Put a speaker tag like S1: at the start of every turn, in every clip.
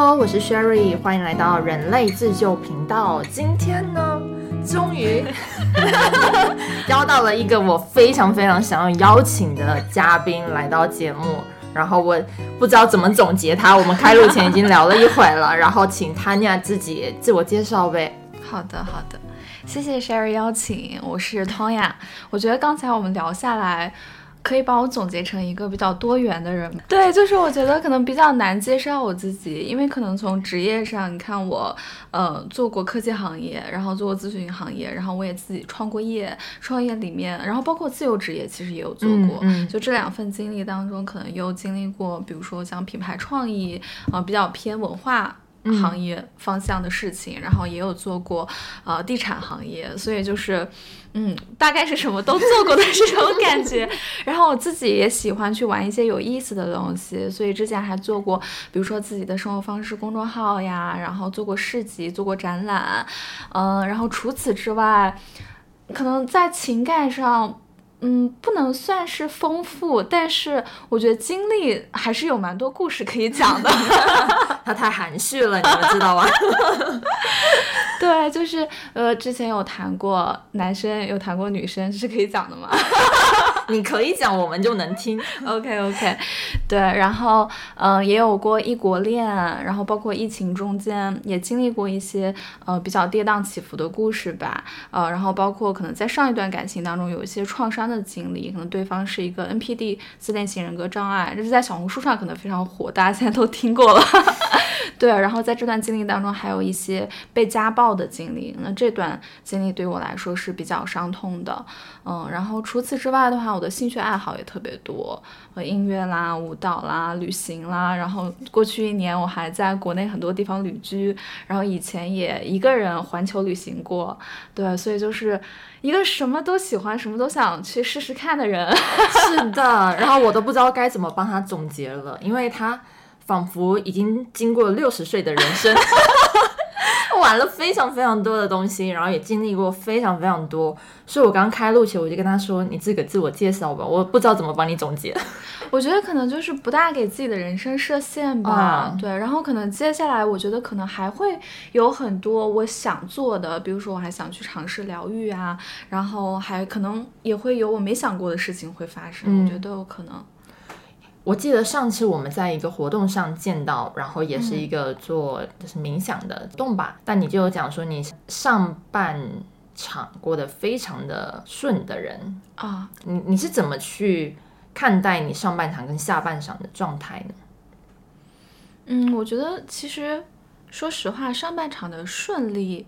S1: 好我是 Sherry，欢迎来到人类自救频道。今天呢，终于 邀到了一个我非常非常想要邀请的嘉宾来到节目。然后我不知道怎么总结他，我们开录前已经聊了一会了。然后请 Tanya 自己自我介绍呗。
S2: 好的，好的，谢谢 Sherry 邀请，我是 Tanya。我觉得刚才我们聊下来。可以帮我总结成一个比较多元的人，对，就是我觉得可能比较难介绍我自己，因为可能从职业上，你看我，呃，做过科技行业，然后做过咨询行业，然后我也自己创过业，创业里面，然后包括自由职业，其实也有做过，就这两份经历当中，可能又经历过，比如说像品牌创意，啊，比较偏文化。行业方向的事情，然后也有做过，呃，地产行业，所以就是，嗯，大概是什么都做过的这种感觉。然后我自己也喜欢去玩一些有意思的东西，所以之前还做过，比如说自己的生活方式公众号呀，然后做过市集，做过展览，嗯，然后除此之外，可能在情感上。嗯，不能算是丰富，但是我觉得经历还是有蛮多故事可以讲的。
S1: 他太含蓄了，你们知道吗？
S2: 对，就是呃，之前有谈过男生，有谈过女生，这是可以讲的吗？
S1: 你可以讲，我们就能听。
S2: OK OK，对，然后嗯，也有过异国恋，然后包括疫情中间也经历过一些呃比较跌宕起伏的故事吧，呃，然后包括可能在上一段感情当中有一些创伤的经历，可能对方是一个 NPD 自恋型人格障碍，这是在小红书上可能非常火，大家现在都听过了。对，然后在这段经历当中还有一些被家暴的经历，那这段经历对我来说是比较伤痛的，嗯，然后除此之外的话，我我的兴趣爱好也特别多，呃，音乐啦、舞蹈啦、旅行啦，然后过去一年我还在国内很多地方旅居，然后以前也一个人环球旅行过，对，所以就是一个什么都喜欢、什么都想去试试看的人。
S1: 是的，然后我都不知道该怎么帮他总结了，因为他仿佛已经经过六十岁的人生。玩了非常非常多的东西，然后也经历过非常非常多，所以我刚开录前我就跟他说：“你自个自我介绍吧，我不知道怎么帮你总结。”
S2: 我觉得可能就是不大给自己的人生设限吧，对。然后可能接下来我觉得可能还会有很多我想做的，比如说我还想去尝试疗愈啊，然后还可能也会有我没想过的事情会发生，我觉得都有可能。
S1: 我记得上次我们在一个活动上见到，然后也是一个做就是冥想的动吧，但你就有讲说你上半场过得非常的顺的人啊，你你是怎么去看待你上半场跟下半场的状态呢？
S2: 嗯，我觉得其实说实话，上半场的顺利。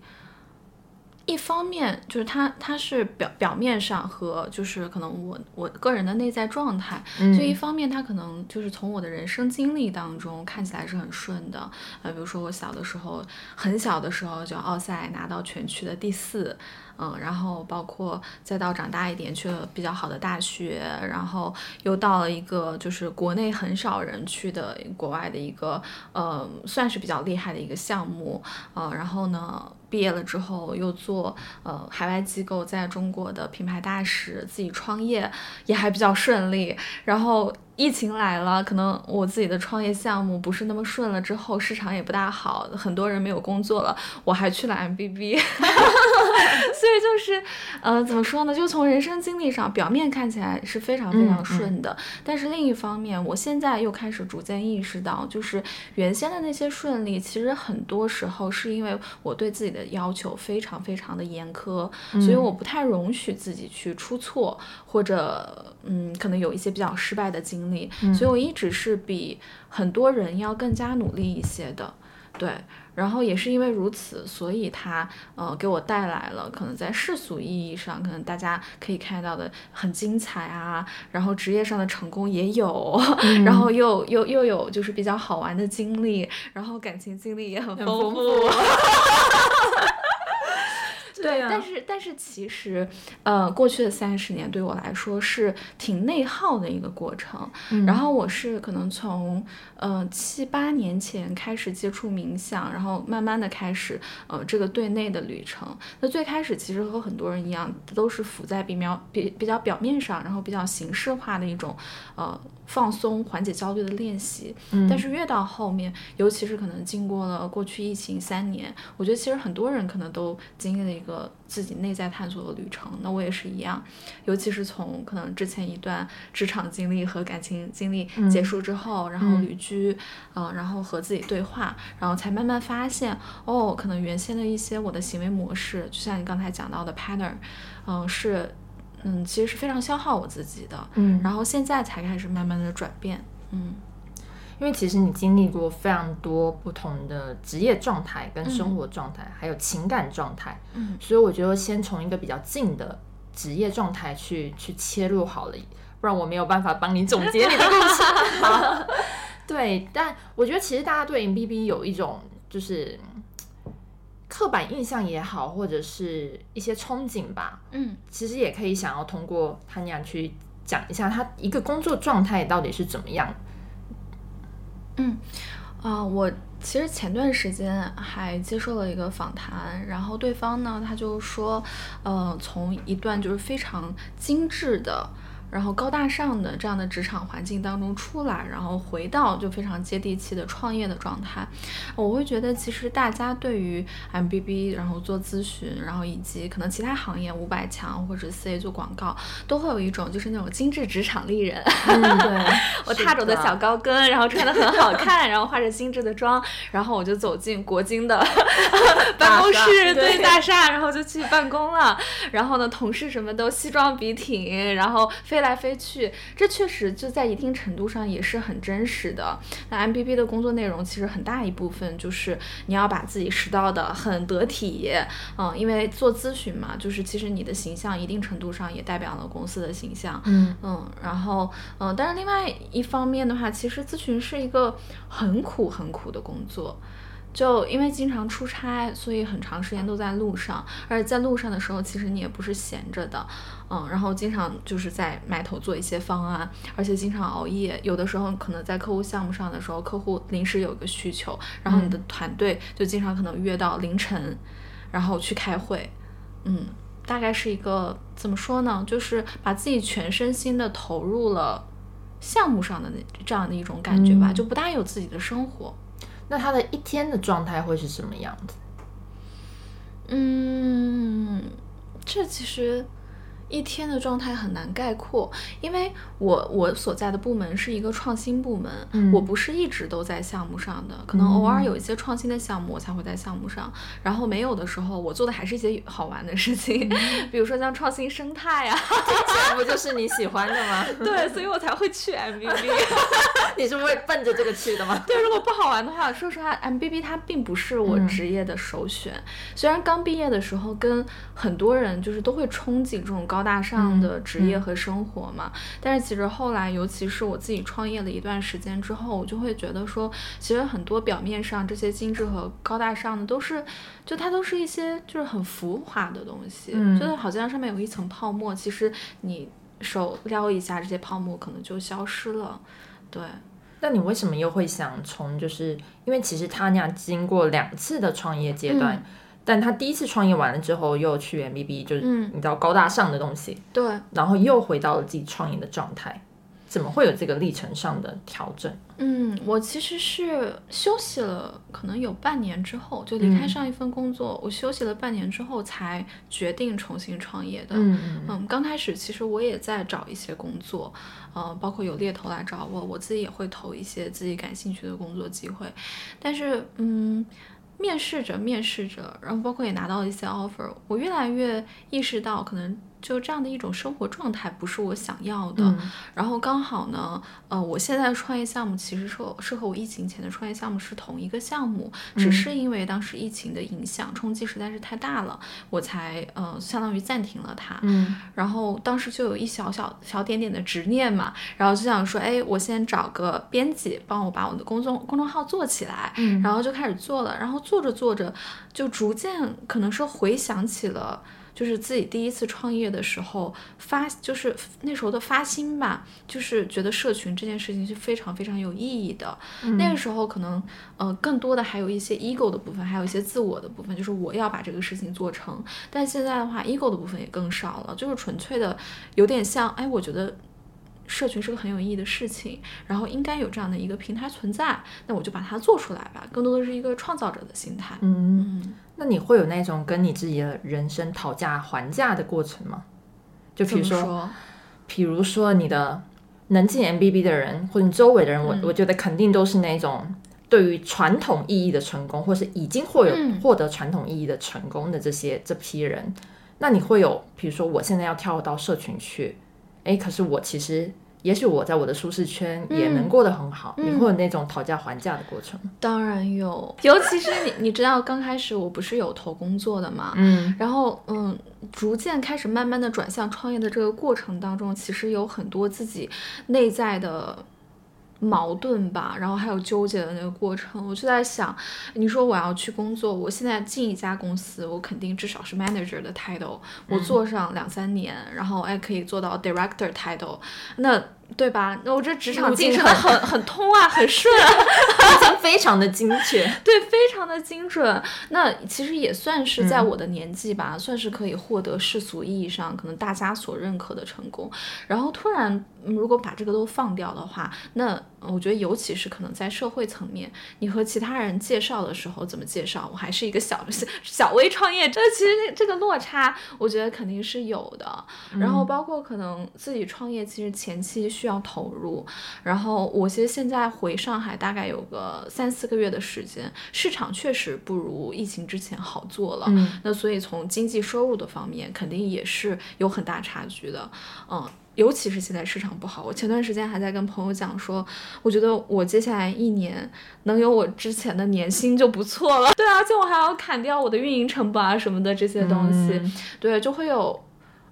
S2: 一方面就是他，他是表表面上和就是可能我我个人的内在状态，就一方面他可能就是从我的人生经历当中看起来是很顺的，呃，比如说我小的时候很小的时候就奥赛拿到全区的第四。嗯，然后包括再到长大一点去了比较好的大学，然后又到了一个就是国内很少人去的国外的一个呃，算是比较厉害的一个项目，呃，然后呢，毕业了之后又做呃海外机构在中国的品牌大使，自己创业也还比较顺利，然后。疫情来了，可能我自己的创业项目不是那么顺了，之后市场也不大好，很多人没有工作了，我还去了 MBB，所以就是，呃，怎么说呢？就从人生经历上，表面看起来是非常非常顺的，但是另一方面，我现在又开始逐渐意识到，就是原先的那些顺利，其实很多时候是因为我对自己的要求非常非常的严苛，所以我不太容许自己去出错，或者，嗯，可能有一些比较失败的经。经历，所以我一直是比很多人要更加努力一些的，对。然后也是因为如此，所以他呃给我带来了可能在世俗意义上，可能大家可以看到的很精彩啊，然后职业上的成功也有，然后又又又有就是比较好玩的经历，然后感情经历也很丰富。对，但是但是其实，呃，过去的三十年对我来说是挺内耗的一个过程。然后我是可能从呃七八年前开始接触冥想，然后慢慢的开始呃这个对内的旅程。那最开始其实和很多人一样，都是浮在比较比比较表面上，然后比较形式化的一种呃放松、缓解焦虑的练习。
S1: 嗯
S2: 但是越到后面，尤其是可能经过了过去疫情三年，我觉得其实很多人可能都经历了一个自己内在探索的旅程。那我也是一样，尤其是从可能之前一段职场经历和感情经历结束之后，然后旅居，嗯、然后和自己对话，然后才慢慢发现，哦，可能原先的一些我的行为模式，就像你刚才讲到的 pattern，嗯、是。嗯，其实是非常消耗我自己的，
S1: 嗯
S2: 然后现在才开始慢慢的转变，嗯
S1: 因为其实你经历过非常多不同的职业状态、跟生活状态，还有情感状态，
S2: 嗯
S1: 所以我觉得先从一个比较近的职业状态去去切入好了，不然我没有办法帮你总结你的故事。对，但我觉得其实大家对 MBB 有一种就是嗯刻板印象也好，或者是一些憧憬吧，
S2: 嗯
S1: 其实也可以想要通过潘雅去讲一下他一个工作状态到底是怎么样。
S2: 嗯，啊、我其实前段时间还接受了一个访谈，然后对方呢他就说，呃，从一段就是非常精致的。然后高大上的这样的职场环境当中出来，然后回到就非常接地气的创业的状态，我会觉得其实大家对于 MBB，然后做咨询，然后以及可能其他行业五百强或者四 A 做广告，都会有一种就是那种精致职场丽人。
S1: 嗯，对，
S2: 我踏着我的小高跟，然后穿的很好看，然后化着精致的妆，然后我就走进国金的 办公室，
S1: 对
S2: 对大厦，然后就去办公了。然后呢，同事什么都西装笔挺，然后飞来飞去，这确实就在一定程度上也是很真实的。那 MBB 的工作内容其实很大一部分就是你要把自己拾到的很得体，嗯，因为做咨询嘛，就是其实你的形象一定程度上也代表了公司的形象，
S1: 嗯
S2: 嗯，然后嗯，但是另外一方面的话，其实咨询是一个很苦很苦的工作。就因为经常出差，所以很长时间都在路上，而且在路上的时候，其实你也不是闲着的，嗯，然后经常就是在埋头做一些方案，而且经常熬夜，有的时候可能在客户项目上的时候，客户临时有个需求，然后你的团队就经常可能约到凌晨，然后去开会，嗯，大概是一个怎么说呢？就是把自己全身心的投入了项目上的那这样的一种感觉吧，
S1: 嗯
S2: 就不大有自己的生活。
S1: 那他的一天的状态会是什么样子？
S2: 嗯，这其实一天的状态很难概括，因为我我所在的部门是一个创新部门，
S1: 嗯
S2: 我不是一直都在项目上的，可能偶尔有一些创新的项目我才会在项目上，然后没有的时候，我做的还是一些好玩的事情，比如说像创新生态啊，
S1: 这不就是你喜欢的吗？
S2: 对，所以我才会去 MBB。
S1: 你是会奔着这个去的吗？
S2: 对，如果不好玩的话，说实话，MBB 它并不是我
S1: 嗯
S2: 职业的首选。虽然刚毕业的时候，跟很多人就是都会憧憬这种高大上的职业和生活嘛，但是其实后来，尤其是我自己创业了一段时间之后，我就会觉得说，其实很多表面上这些精致和高大上的，都是就它都是一些就是很浮华的东西，
S1: 嗯。
S2: 就是好像上面有一层泡沫，其实你手撩一下，这些泡沫可能就消失了。对，
S1: 那你为什么又会想从就是因为其实他那样经过两次的创业阶段，
S2: 嗯
S1: 但他第一次创业完了之后又去 MBB，就是
S2: 嗯
S1: 你知道高大上的东西，
S2: 对。
S1: 然后又回到了自己创业的状态，怎么会有这个历程上的调整？
S2: 嗯，我其实是休息了，可能有半年之后就离开
S1: 嗯
S2: 上一份工作，我休息了半年之后才决定重新创业的。
S1: 嗯嗯
S2: 嗯，刚开始其实我也在找一些工作，呃，包括有猎头来找我，我自己也会投一些自己感兴趣的工作机会，但是嗯。面试着面试着，然后包括也拿到了一些 offer，我越来越意识到，可能就这样的一种生活状态不是我想要的。
S1: 嗯
S2: 然后刚好呢，呃，我现在的创业项目其实是是和我疫情前的创业项目是同一个项目，只是因为当时疫情的影响冲击实在是太大了，我才呃相当于暂停了它。
S1: 嗯
S2: 然后当时就有一小小小点点的执念嘛，然后就想说，哎，我先找个编辑帮我把我的公众公众号做起来，
S1: 嗯
S2: 然后就开始做了，然后做着做着，就逐渐可能是回想起了。就是自己第一次创业的时候发，就是那时候的发心吧，就是觉得社群这件事情是非常非常有意义的。那个时候可能呃更多的还有一些 ego 的部分，还有一些自我的部分，就是我要把这个事情做成。但现在的话，ego 的部分也更少了，就是纯粹的有点像，哎，我觉得社群是个很有意义的事情，然后应该有这样的一个平台存在，那我就把它做出来吧，更多的是一个创造者的心态。
S1: 嗯，那你会有那种跟你自己的人生讨价还价的过程吗？就比如说，比如说你的能进 MBB 的人，或者你周围的人，我我觉得肯定都是那种对于传统意义的成功，或是已经获有获得传统意义的成功的这些这批人。那你会有，比如说我现在要跳到社群去，诶，可是我其实。也许我在我的舒适圈也能过得很好，你会有那种讨价还价的过程？
S2: 当然有，尤其是你，你知道刚开始我不是有投工作的嘛，
S1: 嗯，
S2: 然后嗯，逐渐开始慢慢的转向创业的这个过程当中，其实有很多自己内在的。矛盾吧，然后还有纠结的那个过程，我就在想，你说我要去工作，我现在进一家公司，我肯定至少是 manager 的 title，我做上两三年，然后哎可以做到 director title，那。对吧？那我这职场进程很很通啊，很顺，已经
S1: 非常的精确。
S2: 对，非常的精准。那其实也算是在我的年纪吧，算是可以获得世俗意义上可能大家所认可的成功。然后突然，如果把这个都放掉的话，那我觉得尤其是可能在社会层面，你和其他人介绍的时候怎么介绍？我还是一个小小微创业者，其实这个落差，我觉得肯定是有的。然后包括可能自己创业，其实前期。需要投入，然后我其实现在回上海大概有个三四个月的时间，市场确实不如疫情之前好做了。
S1: 嗯，
S2: 那所以从经济收入的方面，肯定也是有很大差距的。嗯，尤其是现在市场不好，我前段时间还在跟朋友讲说，我觉得我接下来一年能有我之前的年薪就不错了。对啊，而且我还要砍掉我的运营成本啊什么的这些东西，对，就会有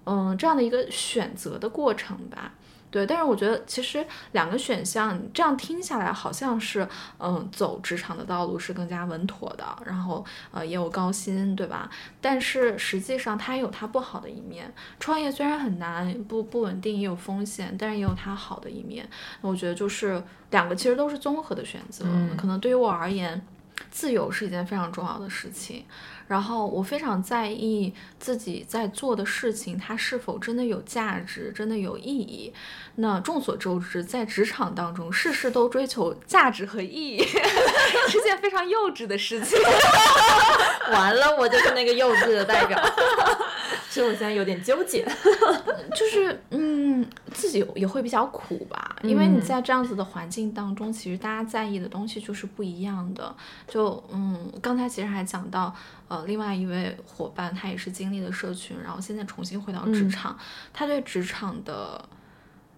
S2: 嗯这样的一个选择的过程吧。对，但是我觉得其实两个选项这样听下来，好像是嗯走职场的道路是更加稳妥的，然后呃也有高薪，对吧？但是实际上它也有它不好的一面。创业虽然很难，不不稳定，也有风险，但是也有它好的一面。我觉得就是两个其实都是综合的选择。可能对于我而言，自由是一件非常重要的事情。然后我非常在意自己在做的事情，它是否真的有价值，真的有意义。那众所周知，在职场当中，事事都追求价值和意义，是件非常幼稚的事情。
S1: 完了，我就是那个幼稚的代表。所以我现在有点纠结，
S2: 就是嗯，自己也会比较苦吧，因为你在这样子的环境当中，其实大家在意的东西就是不一样的。就嗯，刚才其实还讲到，呃，另外一位伙伴，他也是经历了社群，然后现在重新回到职场，他对职场的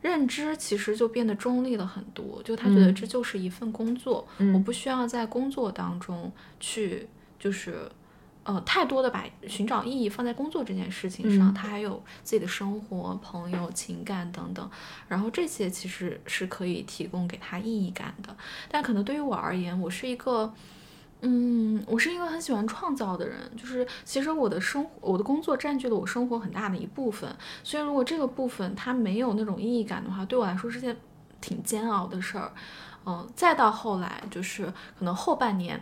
S2: 认知其实就变得中立了很多，就他觉得这就是一份工作，我不需要在工作当中去就是。呃，太多的把寻找意义放在工作这件事情上，他还有自己的生活、朋友、情感等等，然后这些其实是可以提供给他意义感的。但可能对于我而言，我是一个，嗯，我是一个很喜欢创造的人，就是其实我的生活、我的工作占据了我生活很大的一部分，所以如果这个部分它没有那种意义感的话，对我来说是件挺煎熬的事儿。嗯，再到后来，就是可能后半年。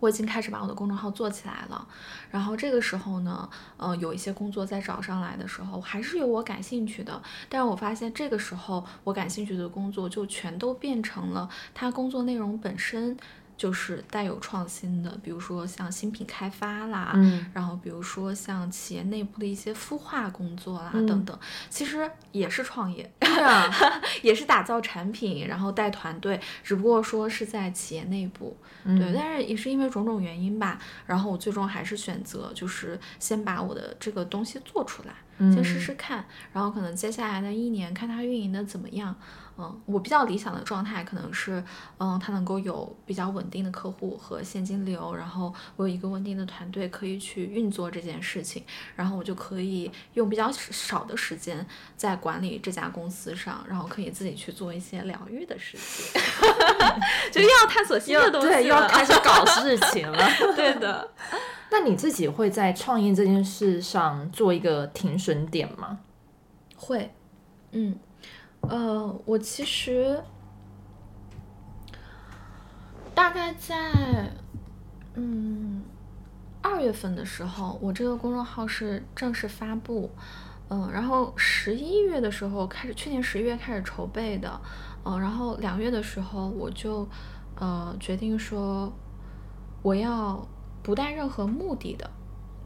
S2: 我已经开始把我的公众号做起来了，然后这个时候呢，呃，有一些工作在找上来的时候，还是有我感兴趣的，但是我发现这个时候我感兴趣的工作就全都变成了它工作内容本身。就是带有创新的，比如说像新品开发啦，
S1: 嗯，
S2: 然后比如说像企业内部的一些孵化工作啦等等，其实也是创业，也是打造产品，然后带团队，只不过说是在企业内部，对，但是也是因为种种原因吧，然后我最终还是选择就是先把我的这个东西做出来。先试试看，然后可能接下来的一年看它运营的怎么样。嗯，我比较理想的状态可能是，嗯，他能够有比较稳定的客户和现金流，然后我有一个稳定的团队可以去运作这件事情，然后我就可以用比较少的时间在管理这家公司上，然后可以自己去做一些疗愈的事情，就又要探索新的东西
S1: 了，对，又要开始搞事情了，
S2: 对的。
S1: 那你自己会在创业这件事上做一个停损点吗？
S2: 会，嗯，呃，我其实大概在嗯二月份的时候，我这个公众号是正式发布，嗯，然后十一月的时候开始，去年十一月开始筹备的，嗯，然后两月的时候我就呃决定说我要不带任何目的的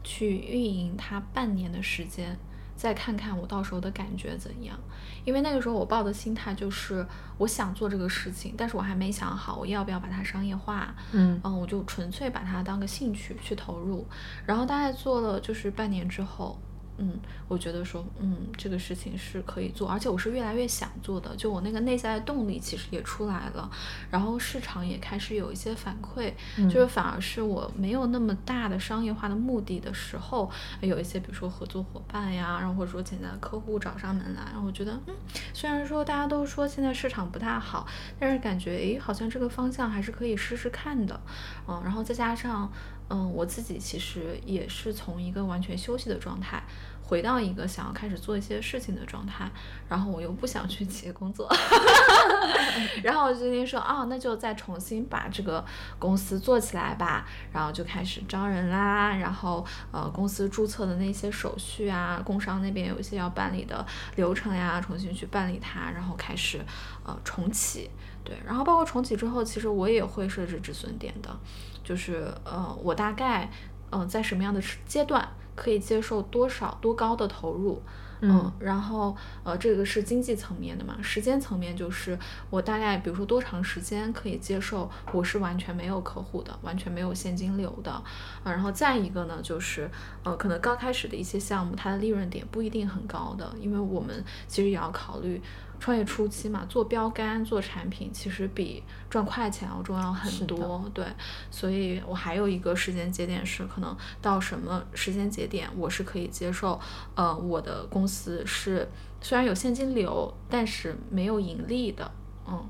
S2: 去运营它半年的时间。再看看我到时候的感觉怎样，因为那个时候我抱的心态就是我想做这个事情，但是我还没想好我要不要把它商业化，
S1: 嗯
S2: 嗯，我就纯粹把它当个兴趣去投入，然后大概做了就是半年之后。嗯，我觉得说，嗯，这个事情是可以做，而且我是越来越想做的，就我那个内在的动力其实也出来了，然后市场也开始有一些反馈，就是反而是我没有那么大的商业化的目的的时候，有一些比如说合作伙伴呀，然后或者说潜在的客户找上门来，然后我觉得，嗯，虽然说大家都说现在市场不大好，但是感觉，诶，好像这个方向还是可以试试看的，嗯，然后再加上。嗯，我自己其实也是从一个完全休息的状态，回到一个想要开始做一些事情的状态，然后我又不想去企业工作，然后我决定说，哦，那就再重新把这个公司做起来吧，然后就开始招人啦，然后呃，公司注册的那些手续啊，工商那边有一些要办理的流程呀，重新去办理它，然后开始呃重启，对，然后包括重启之后，其实我也会设置止损点的。就是呃，我大概嗯在什么样的阶段可以接受多少多高的投入，嗯，然后呃这个是经济层面的嘛，时间层面就是我大概比如说多长时间可以接受我是完全没有客户的，完全没有现金流的，啊，然后再一个呢就是呃可能刚开始的一些项目它的利润点不一定很高的，因为我们其实也要考虑。创业初期嘛，做标杆、做产品，其实比赚快钱要重要很多。对，所以我还有一个时间节点是，可能到什么时间节点，我是可以接受，呃，我的公司是虽然有现金流，但是没有盈利的。嗯，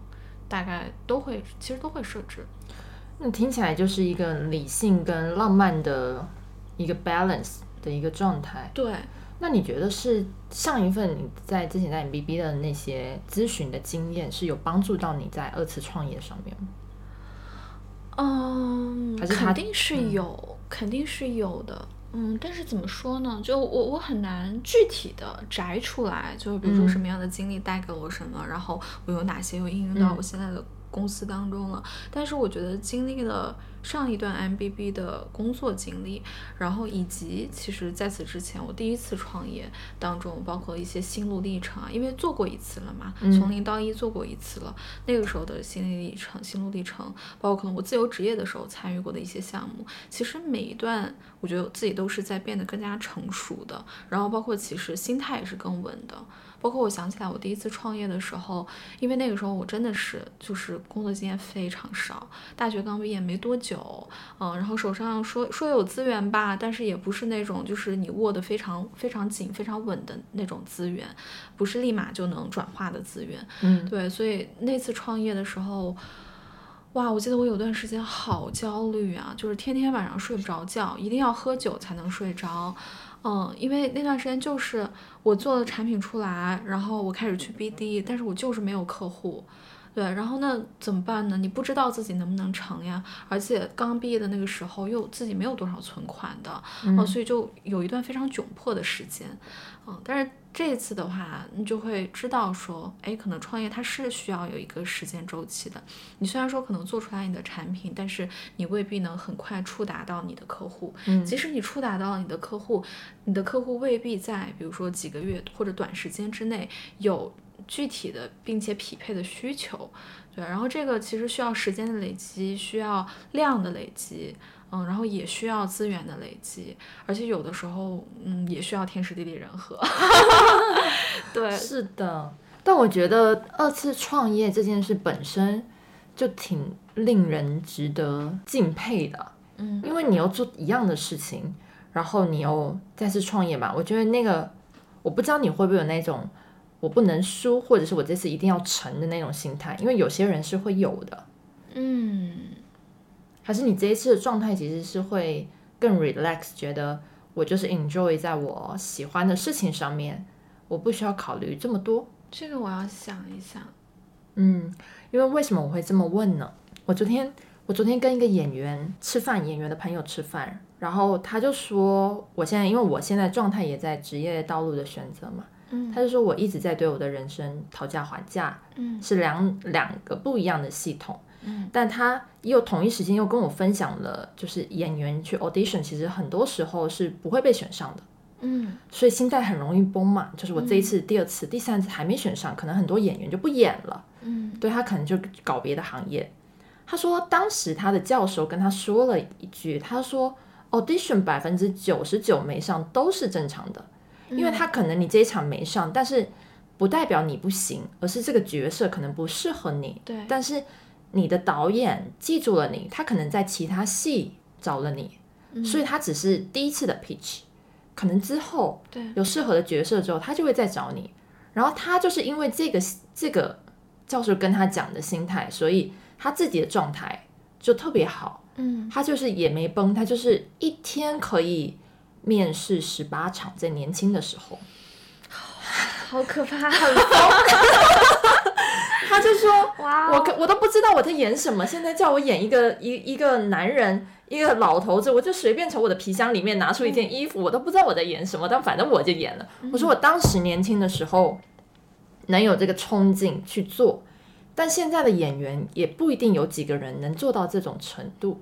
S2: 大概都会，其实都会设置。
S1: 那听起来就是一个理性跟浪漫的一个 balance 的一个状态。
S2: 对。
S1: 那你觉得是上一份你在之前在 MBB 的那些咨询的经验是有帮助到你在二次创业上面吗？
S2: 嗯，肯定是有，肯定是有的。嗯，但是怎么说呢？就我我很难具体的摘出来，就比如说什么样的经历带给我什么，然后我有哪些又应用到我现在的公司当中了。但是我觉得经历了。上一段 MBB 的工作经历，然后以及其实在此之前我第一次创业当中，包括一些心路历程啊，因为做过一次了嘛，从零到一做过一次了，那个时候的心理历程、心路历程，包括可能我自由职业的时候参与过的一些项目，其实每一段我觉得自己都是在变得更加成熟的，然后包括其实心态也是更稳的。包括我想起来，我第一次创业的时候，因为那个时候我真的是就是工作经验非常少，大学刚毕业没多久，嗯，然后手上说说有资源吧，但是也不是那种就是你握得非常非常紧、非常稳的那种资源，不是立马就能转化的资源，
S1: 嗯，
S2: 对，所以那次创业的时候，哇，我记得我有段时间好焦虑啊，就是天天晚上睡不着觉，一定要喝酒才能睡着。嗯，因为那段时间就是我做了产品出来，然后我开始去 BD，但是我就是没有客户，对，然后那怎么办呢？你不知道自己能不能成呀，而且刚毕业的那个时候又自己没有多少存款的，嗯，所以就有一段非常窘迫的时间，嗯，但是。这一次的话，你就会知道说，哎，可能创业它是需要有一个时间周期的。你虽然说可能做出来你的产品，但是你未必能很快触达到你的客户。
S1: 嗯，
S2: 即使你触达到了你的客户，你的客户未必在，比如说几个月或者短时间之内有具体的并且匹配的需求。对，然后这个其实需要时间的累积，需要量的累积。嗯，然后也需要资源的累积，而且有的时候，嗯，也需要天时地利人和。对，
S1: 是的。但我觉得二次创业这件事本身就挺令人值得敬佩的。
S2: 嗯，
S1: 因为你要做一样的事情，然后你又再次创业嘛，我觉得那个我不知道你会不会有那种我不能输，或者是我这次一定要成的那种心态，因为有些人是会有的。
S2: 嗯。
S1: 还是你这一次的状态其实是会更 relax，觉得我就是 enjoy 在我喜欢的事情上面，我不需要考虑这么多。
S2: 这个我要想一想。
S1: 嗯，因为为什么我会这么问呢？我昨天我昨天跟一个演员吃饭，演员的朋友吃饭，然后他就说，我现在因为我现在状态也在职业道路的选择嘛，
S2: 嗯
S1: 他就说我一直在对我的人生讨价还价，
S2: 嗯
S1: 是两两个不一样的系统。
S2: 嗯。
S1: 但他又同一时间又跟我分享了，就是演员去 audition，其实很多时候是不会被选上的，
S2: 嗯。
S1: 所以心态很容易崩嘛。就是我这一次、第二次、第三次还没选上，可能很多演员就不演了，
S2: 嗯。
S1: 对他可能就搞别的行业。他说当时他的教授跟他说了一句，他说 audition 百分之九十九没上都是正常的，因为他可能你这一场没上，但是不代表你不行，而是这个角色可能不适合你。
S2: 对。
S1: 但是你的导演记住了你，他可能在其他戏找了你，所以他只是第一次的 pitch，可能之后
S2: 对
S1: 有适合的角色之后，他就会再找你。然后他就是因为这个这个教授跟他讲的心态，所以他自己的状态就特别好。
S2: 嗯
S1: 他就是也没崩，他就是一天可以面试十八场，在年轻的时候。
S2: 好可怕，
S1: 他就说
S2: 哇
S1: 我可我都不知道我在演什么，现在叫我演一个一一个男人，一个老头子，我就随便从我的皮箱里面拿出一件衣服，我都不知道我在演什么，但反正我就演了。我说我当时年轻的时候能有这个冲劲去做，但现在的演员也不一定有几个人能做到这种程度。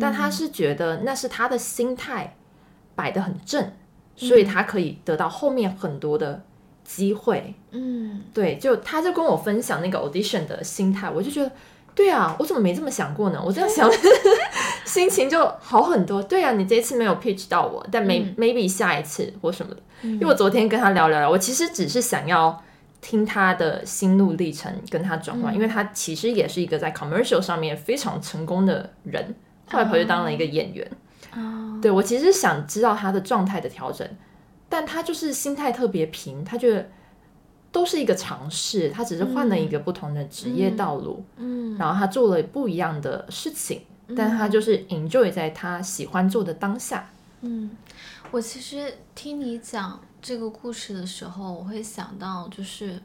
S1: 但他是觉得那是他的心态摆得很正，所以他可以得到后面很多的机会。
S2: 嗯
S1: 对，就他就跟我分享那个 audition 的心态，我就觉得，对啊，我怎么没这么想过呢？我这样想，心情就好很多。对啊，你这一次没有 pitch 到我，但 may、
S2: 嗯
S1: maybe 下一次或什么的。因为我昨天跟他聊聊聊，我其实只是想要听他的心路历程，跟他转换，因为他其实也是一个在 commercial 上面非常成功的人，后来跑去当了一个演员。
S2: 哦
S1: 对我其实想知道他的状态的调整，但他就是心态特别平，他觉得都是一个尝试，他只是换了一个不同的职业道路，
S2: 嗯
S1: 然后他做了不一样的事情，但他就是 enjoy 在他喜欢做的当下。
S2: 嗯，我其实听你讲这个故事的时候，我会想到就是，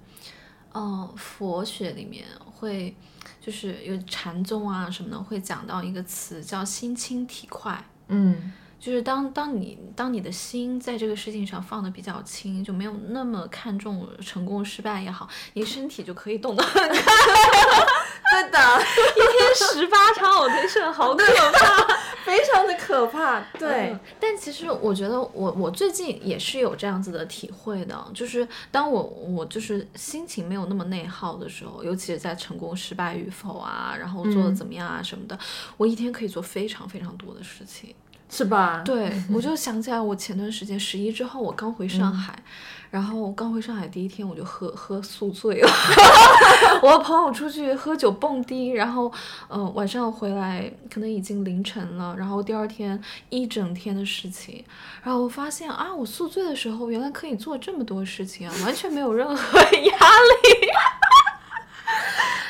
S2: 呃，佛学里面会就是有禅宗啊什么的，会讲到一个词叫心清体快。
S1: 嗯
S2: 就是当当你当你的心在这个事情上放的比较轻，就没有那么看重成功失败也好，你身体就可以动得很快。
S1: 对的，
S2: 一天十八场 audition，好可怕。
S1: 非常的可怕。对
S2: 嗯，但其实我觉得我我最近也是有这样子的体会的，就是当我我就是心情没有那么内耗的时候，尤其是在成功失败与否啊，然后做的怎么样啊什么的，我一天可以做非常非常多的事情。
S1: 是吧？
S2: 对，我就想起来我前段时间十一之后，我刚回上海，然后我刚回上海第一天我就喝喝宿醉了，我和朋友出去喝酒蹦迪，然后嗯、呃晚上回来可能已经凌晨了，然后第二天一整天的事情，然后我发现啊，我宿醉的时候原来可以做这么多事情啊，完全没有任何 压力。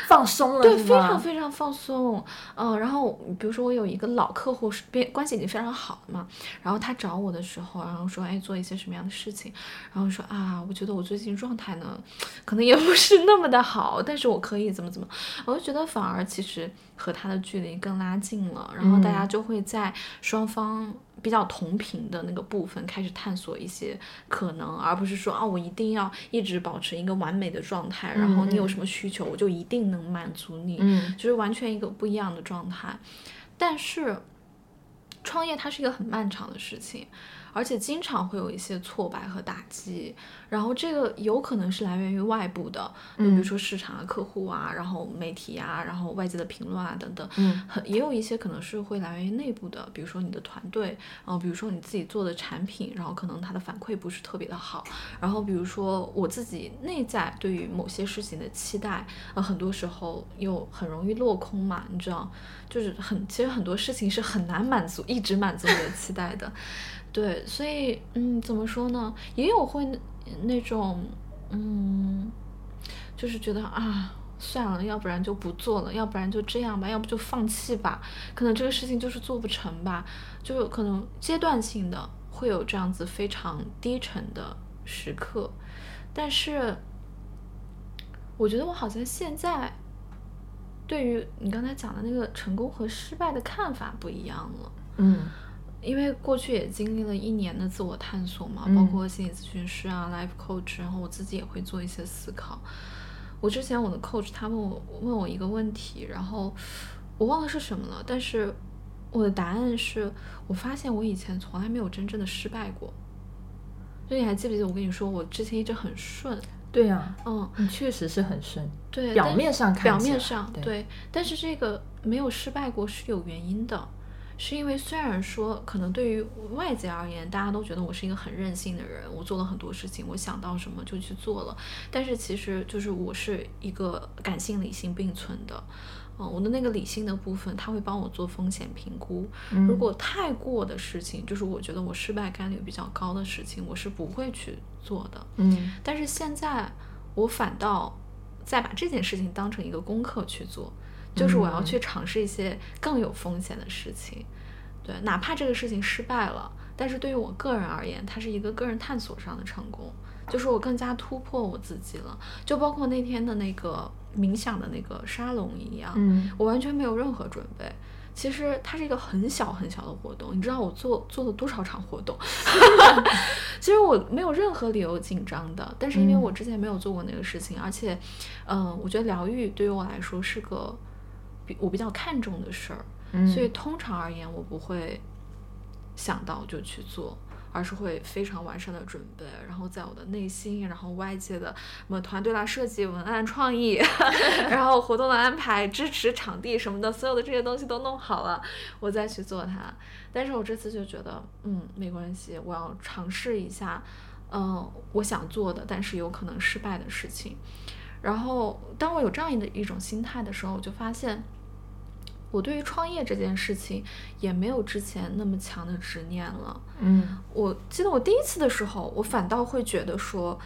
S1: 放松了，
S2: 对，非常非常放松，嗯、然后比如说我有一个老客户是边关系已经非常好了嘛，然后他找我的时候，然后说，哎，做一些什么样的事情，然后说啊，我觉得我最近状态呢，可能也不是那么的好，但是我可以怎么怎么，我就觉得反而其实和他的距离更拉近了，然后大家就会在双方。比较同频的那个部分开始探索一些可能，而不是说啊，我一定要一直保持一个完美的状态，然后你有什么需求，我就一定能满足你。
S1: 嗯
S2: 就是完全一个不一样的状态。但是创业它是一个很漫长的事情，而且经常会有一些挫败和打击。然后这个有可能是来源于外部的，就比如说市场啊、客户啊，然后媒体啊，然后外界的评论啊等等。
S1: 嗯。
S2: 很也有一些可能是会来源于内部的，比如说你的团队，呃，比如说你自己做的产品，然后可能它的反馈不是特别的好，然后比如说我自己内在对于某些事情的期待，呃，很多时候又很容易落空嘛，你知道，就是很其实很多事情是很难满足，一直满足你的期待的，对，所以嗯，怎么说呢，也有会那种嗯，就是觉得啊。算了，要不然就不做了，要不然就这样吧，要不就放弃吧。可能这个事情就是做不成吧，就可能阶段性的会有这样子非常低沉的时刻。但是，我觉得我好像现在对于你刚才讲的那个成功和失败的看法不一样了。
S1: 嗯
S2: 因为过去也经历了一年的自我探索嘛，
S1: 嗯
S2: 包括心理咨询师啊、life coach，然后我自己也会做一些思考。我之前我的 coach 他问我问我一个问题，然后我忘了是什么了，但是我的答案是我发现我以前从来没有真正的失败过。所以你还记不记得我跟你说我之前一直很顺，
S1: 对呀、
S2: 嗯，
S1: 你确实是很顺，
S2: 对，
S1: 表面上看
S2: 表面上
S1: 对
S2: 但是这个没有失败过是有原因的，是因为虽然说可能对于外界而言，大家都觉得我是一个很任性的人，我做了很多事情，我想到什么就去做了，但是其实就是我是一个感性理性并存的。嗯，我的那个理性的部分，他会帮我做风险评估。
S1: 嗯
S2: 如果太过的事情，就是我觉得我失败概率比较高的事情，我是不会去做的。
S1: 嗯
S2: 但是现在我反倒再把这件事情当成一个功课去做，就是我要去尝试一些更有风险的事情。对，哪怕这个事情失败了，但是对于我个人而言，它是一个个人探索上的成功，就是我更加突破我自己了。就包括那天的那个冥想的那个沙龙一样，
S1: 嗯
S2: 我完全没有任何准备。其实它是一个很小很小的活动，你知道我做做了多少场活动？其实我没有任何理由紧张的，但是因为
S1: 嗯
S2: 我之前没有做过那个事情，而且，嗯、我觉得疗愈对于我来说是个比我比较看重的事儿，
S1: 嗯，
S2: 所以通常而言，我不会想到就去做，而是会非常完善的准备，然后在我的内心，然后外界的什么团队啦、设计、文案、创意 然后活动的安排、支持场地什么的，所有的这些东西都弄好了，我再去做它。但是我这次就觉得，嗯，没关系，我要尝试一下，嗯、我想做的，但是有可能失败的事情。然后，当我有这样的一种心态的时候，我就发现，我对于创业这件事情也没有之前那么强的执念了。
S1: 嗯
S2: 我记得我第一次的时候，我反倒会觉得说，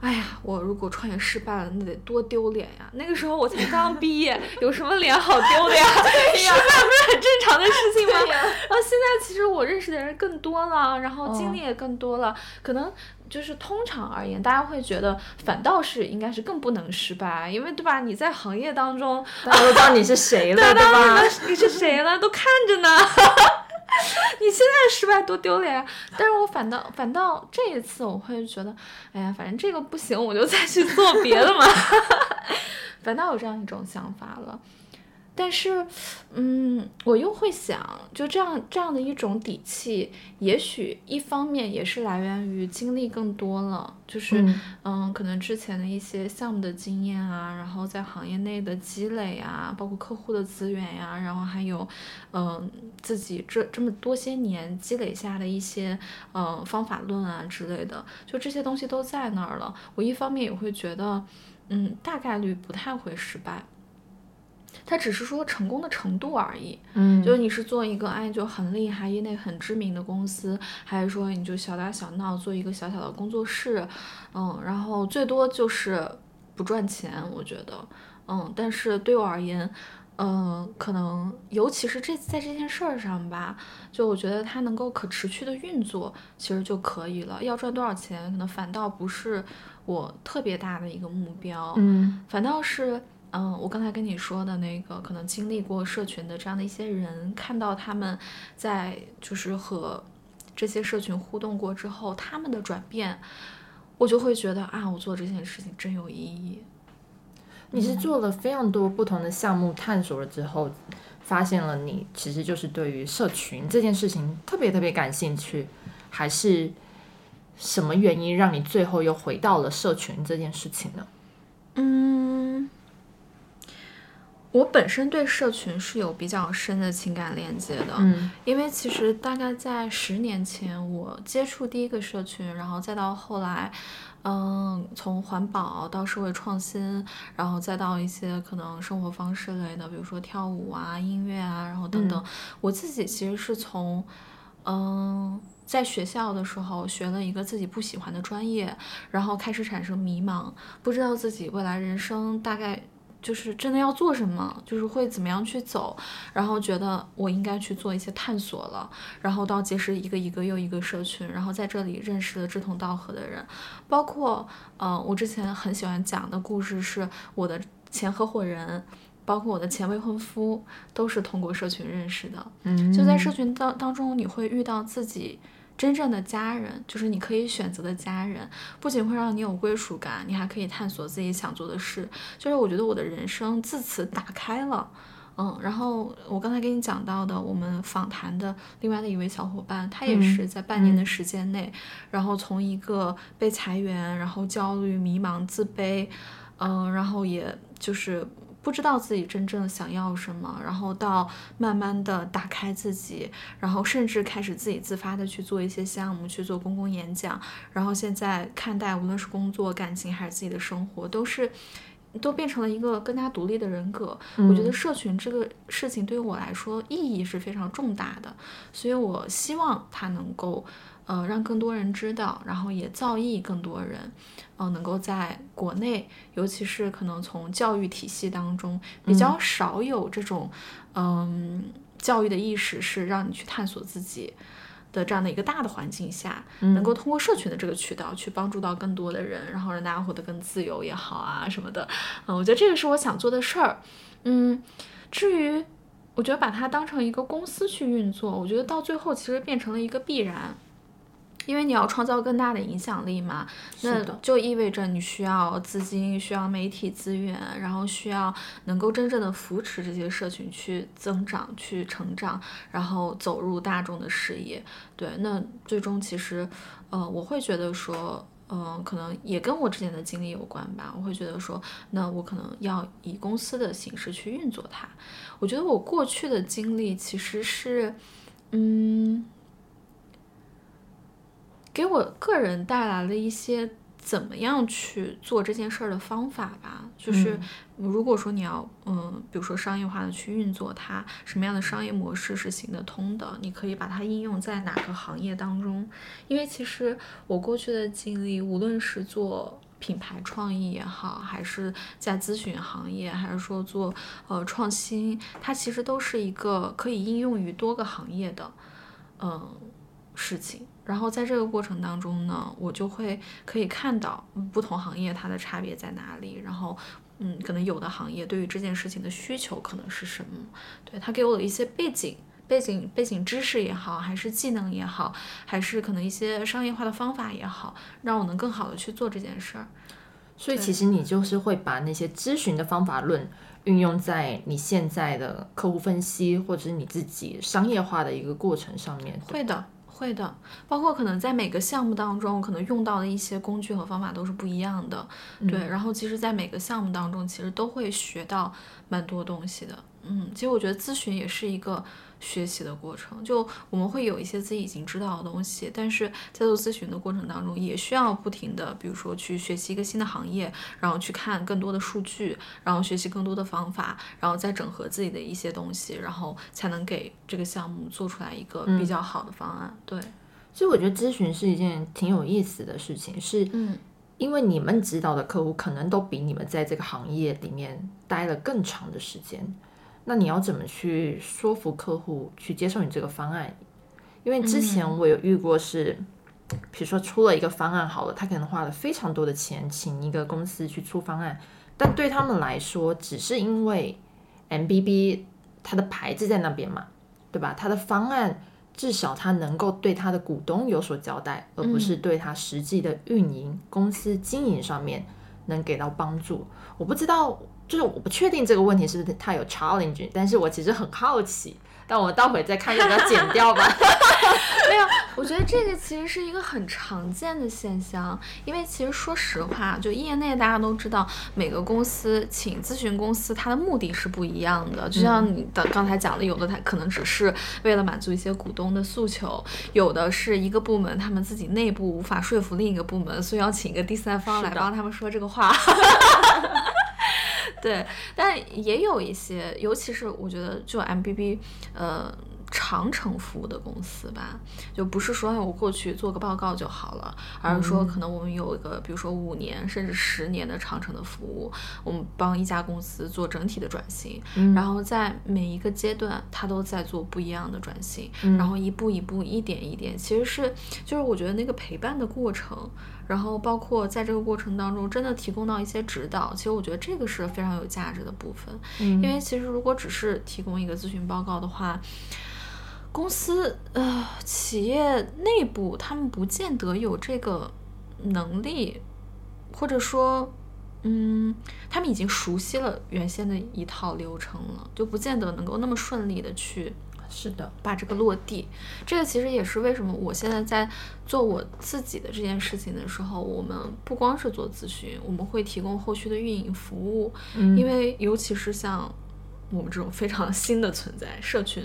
S2: 哎呀，我如果创业失败了，那得多丢脸呀！那个时候我才刚毕业，有什么脸好丢的呀？失败不是很正常的事情吗？然后现在其实我认识的人更多了，然后经
S1: 哦
S2: 历也更多了，可能就是通常而言，大家会觉得反倒是应该是更不能失败，因为对吧？你在行业当中，
S1: 大家都知道你是谁了，
S2: 对
S1: 对吧？
S2: 你是谁了？都看着呢。你现在失败多丢脸啊！但是我反倒反倒这一次我会觉得，哎呀，反正这个不行，我就再去做别的嘛。反倒有这样一种想法了。但是，嗯，我又会想，就这样这样的一种底气，也许一方面也是来源于经历更多了，就是
S1: 嗯
S2: 嗯，可能之前的一些项目的经验啊，然后在行业内的积累啊，包括客户的资源呀、然后还有嗯自己这这么多些年积累下的一些嗯方法论啊之类的，就这些东西都在那儿了。我一方面也会觉得，嗯，大概率不太会失败。它只是说成功的程度而已，
S1: 嗯，
S2: 就是你是做一个哎就很厉害、业内很知名的公司，还是说你就小打小闹做一个小小的工作室，嗯，然后最多就是不赚钱，我觉得，嗯，但是对我而言，嗯，可能尤其是这在这件事儿上吧，就我觉得它能够可持续的运作，其实就可以了。要赚多少钱，可能反倒不是我特别大的一个目标，
S1: 嗯。
S2: 反倒是，嗯，我刚才跟你说的那个，可能经历过社群的这样的一些人，看到他们在就是和这些社群互动过之后，他们的转变，我就会觉得啊，我做这件事情真有意义。
S1: 你是做了非常多不同的项目探索了之后，发现了你其实就是对于社群这件事情特别特别感兴趣，还是什么原因让你最后又回到了社群这件事情呢？
S2: 嗯，我本身对社群是有比较深的情感链接的，
S1: 嗯
S2: 因为其实大概在十年前，我接触第一个社群，然后再到后来，嗯，从环保到社会创新，然后再到一些可能生活方式类的，比如说跳舞啊、音乐啊，然后等等。我自己其实是从，嗯。在学校的时候学了一个自己不喜欢的专业，然后开始产生迷茫，不知道自己未来人生大概就是真的要做什么，就是会怎么样去走，然后觉得我应该去做一些探索了，然后到结识一个一个又一个社群，然后在这里认识了志同道合的人，包括呃，我之前很喜欢讲的故事是我的前合伙人。包括我的前未婚夫，都是通过社群认识的。
S1: 嗯，
S2: 就在社群当当中，你会遇到自己真正的家人，就是你可以选择的家人，不仅会让你有归属感，你还可以探索自己想做的事。就是我觉得我的人生自此打开了。嗯，然后我刚才给你讲到的，我们访谈的另外的一位小伙伴，他也是在半年的时间内，然后从一个被裁员，然后焦虑、迷茫、自卑，嗯，然后也就是不知道自己真正想要什么，然后到慢慢的打开自己，然后甚至开始自己自发的去做一些项目，去做公共演讲，然后现在看待无论是工作、感情还是自己的生活，都是。都变成了一个更加独立的人格。我觉得社群这个事情对于我来说意义是非常重大的，所以我希望它能够，呃，让更多人知道，然后也造诣更多人，嗯，能够在国内，尤其是可能从教育体系当中比较少有这种，嗯，教育的意识是让你去探索自己。的这样的一个大的环境下，能够通过社群的这个渠道去帮助到更多的人，然后让大家活得更自由也好啊什么的，嗯，我觉得这个是我想做的事儿，嗯，至于我觉得把它当成一个公司去运作，我觉得到最后其实变成了一个必然。因为你要创造更大的影响力嘛，那就意味着你需要资金，需要媒体资源，然后需要能够真正的扶持这些社群去增长、去成长，然后走入大众的视野。对，那最终其实，呃，我会觉得说，嗯，可能也跟我之前的经历有关吧。我会觉得说，那我可能要以公司的形式去运作它。我觉得我过去的经历其实是，嗯。给我个人带来了一些怎么样去做这件事儿的方法吧，就是如果说你要，嗯，比如说商业化的去运作它，什么样的商业模式是行得通的，你可以把它应用在哪个行业当中？因为其实我过去的经历，无论是做品牌创意也好，还是在咨询行业，还是说做呃创新，它其实都是一个可以应用于多个行业的，嗯，事情。然后在这个过程当中呢，我就会可以看到不同行业它的差别在哪里，然后，嗯，可能有的行业对于这件事情的需求可能是什么，对他给我的一些背景、背景、背景知识也好，还是技能也好，还是可能一些商业化的方法也好，让我能更好的去做这件事儿。
S1: 所以其实你就是会把那些咨询的方法论运用在你现在的客户分析或者是你自己商业化的一个过程上面。
S2: 会的。会的，包括可能在每个项目当中，可能用到的一些工具和方法都是不一样的，对。然后其实，在每个项目当中，其实都会学到蛮多东西的。嗯，其实我觉得咨询也是一个。学习的过程，就我们会有一些自己已经知道的东西，但是在做咨询的过程当中，也需要不停的，比如说去学习一个新的行业，然后去看更多的数据，然后学习更多的方法，然后再整合自己的一些东西，然后才能给这个项目做出来一个比较好的方案。对，
S1: 所以我觉得咨询是一件挺有意思的事情，是，
S2: 嗯，
S1: 因为你们指导的客户可能都比你们在这个行业里面待了更长的时间。那你要怎么去说服客户去接受你这个方案？因为之前我有遇过是，比如说出了一个方案好了，他可能花了非常多的钱请一个公司去出方案，但对他们来说，只是因为 MBB 它的牌子在那边嘛，对吧？他的方案至少他能够对他的股东有所交代，而不是对他实际的运营公司经营上面能给到帮助。我不知道。就是我不确定这个问题是不是它有 challenge，但是我其实很好奇，但我们待会再看要不要剪掉吧。
S2: 没有，我觉得这个其实是一个很常见的现象，因为其实说实话，就业内大家都知道，每个公司请咨询公司，它的目的是不一样的。就像你的刚才讲的，有的它可能只是为了满足一些股东的诉求，有的是一个部门他们自己内部无法说服另一个部门，所以要请一个第三方来帮他们说这个话。对，但也有一些，尤其是我觉得，就 M B B，呃，长程服务的公司吧，就不是说我过去做个报告就好了，而是说可能我们有一个，比如说五年甚至十年的长程的服务，我们帮一家公司做整体的转型，然后在每一个阶段，它都在做不一样的转型，然后一步一步，一点一点，其实是就是我觉得那个陪伴的过程。然后包括在这个过程当中，真的提供到一些指导，其实我觉得这个是非常有价值的部分。
S1: 嗯，
S2: 因为其实如果只是提供一个咨询报告的话，公司呃企业内部他们不见得有这个能力，或者说，嗯，他们已经熟悉了原先的一套流程了，就不见得能够那么顺利的去。
S1: 是的，
S2: 把这个落地，这个其实也是为什么我现在在做我自己的这件事情的时候，我们不光是做咨询，我们会提供后续的运营服务，因为尤其是像我们这种非常新的存在，社群。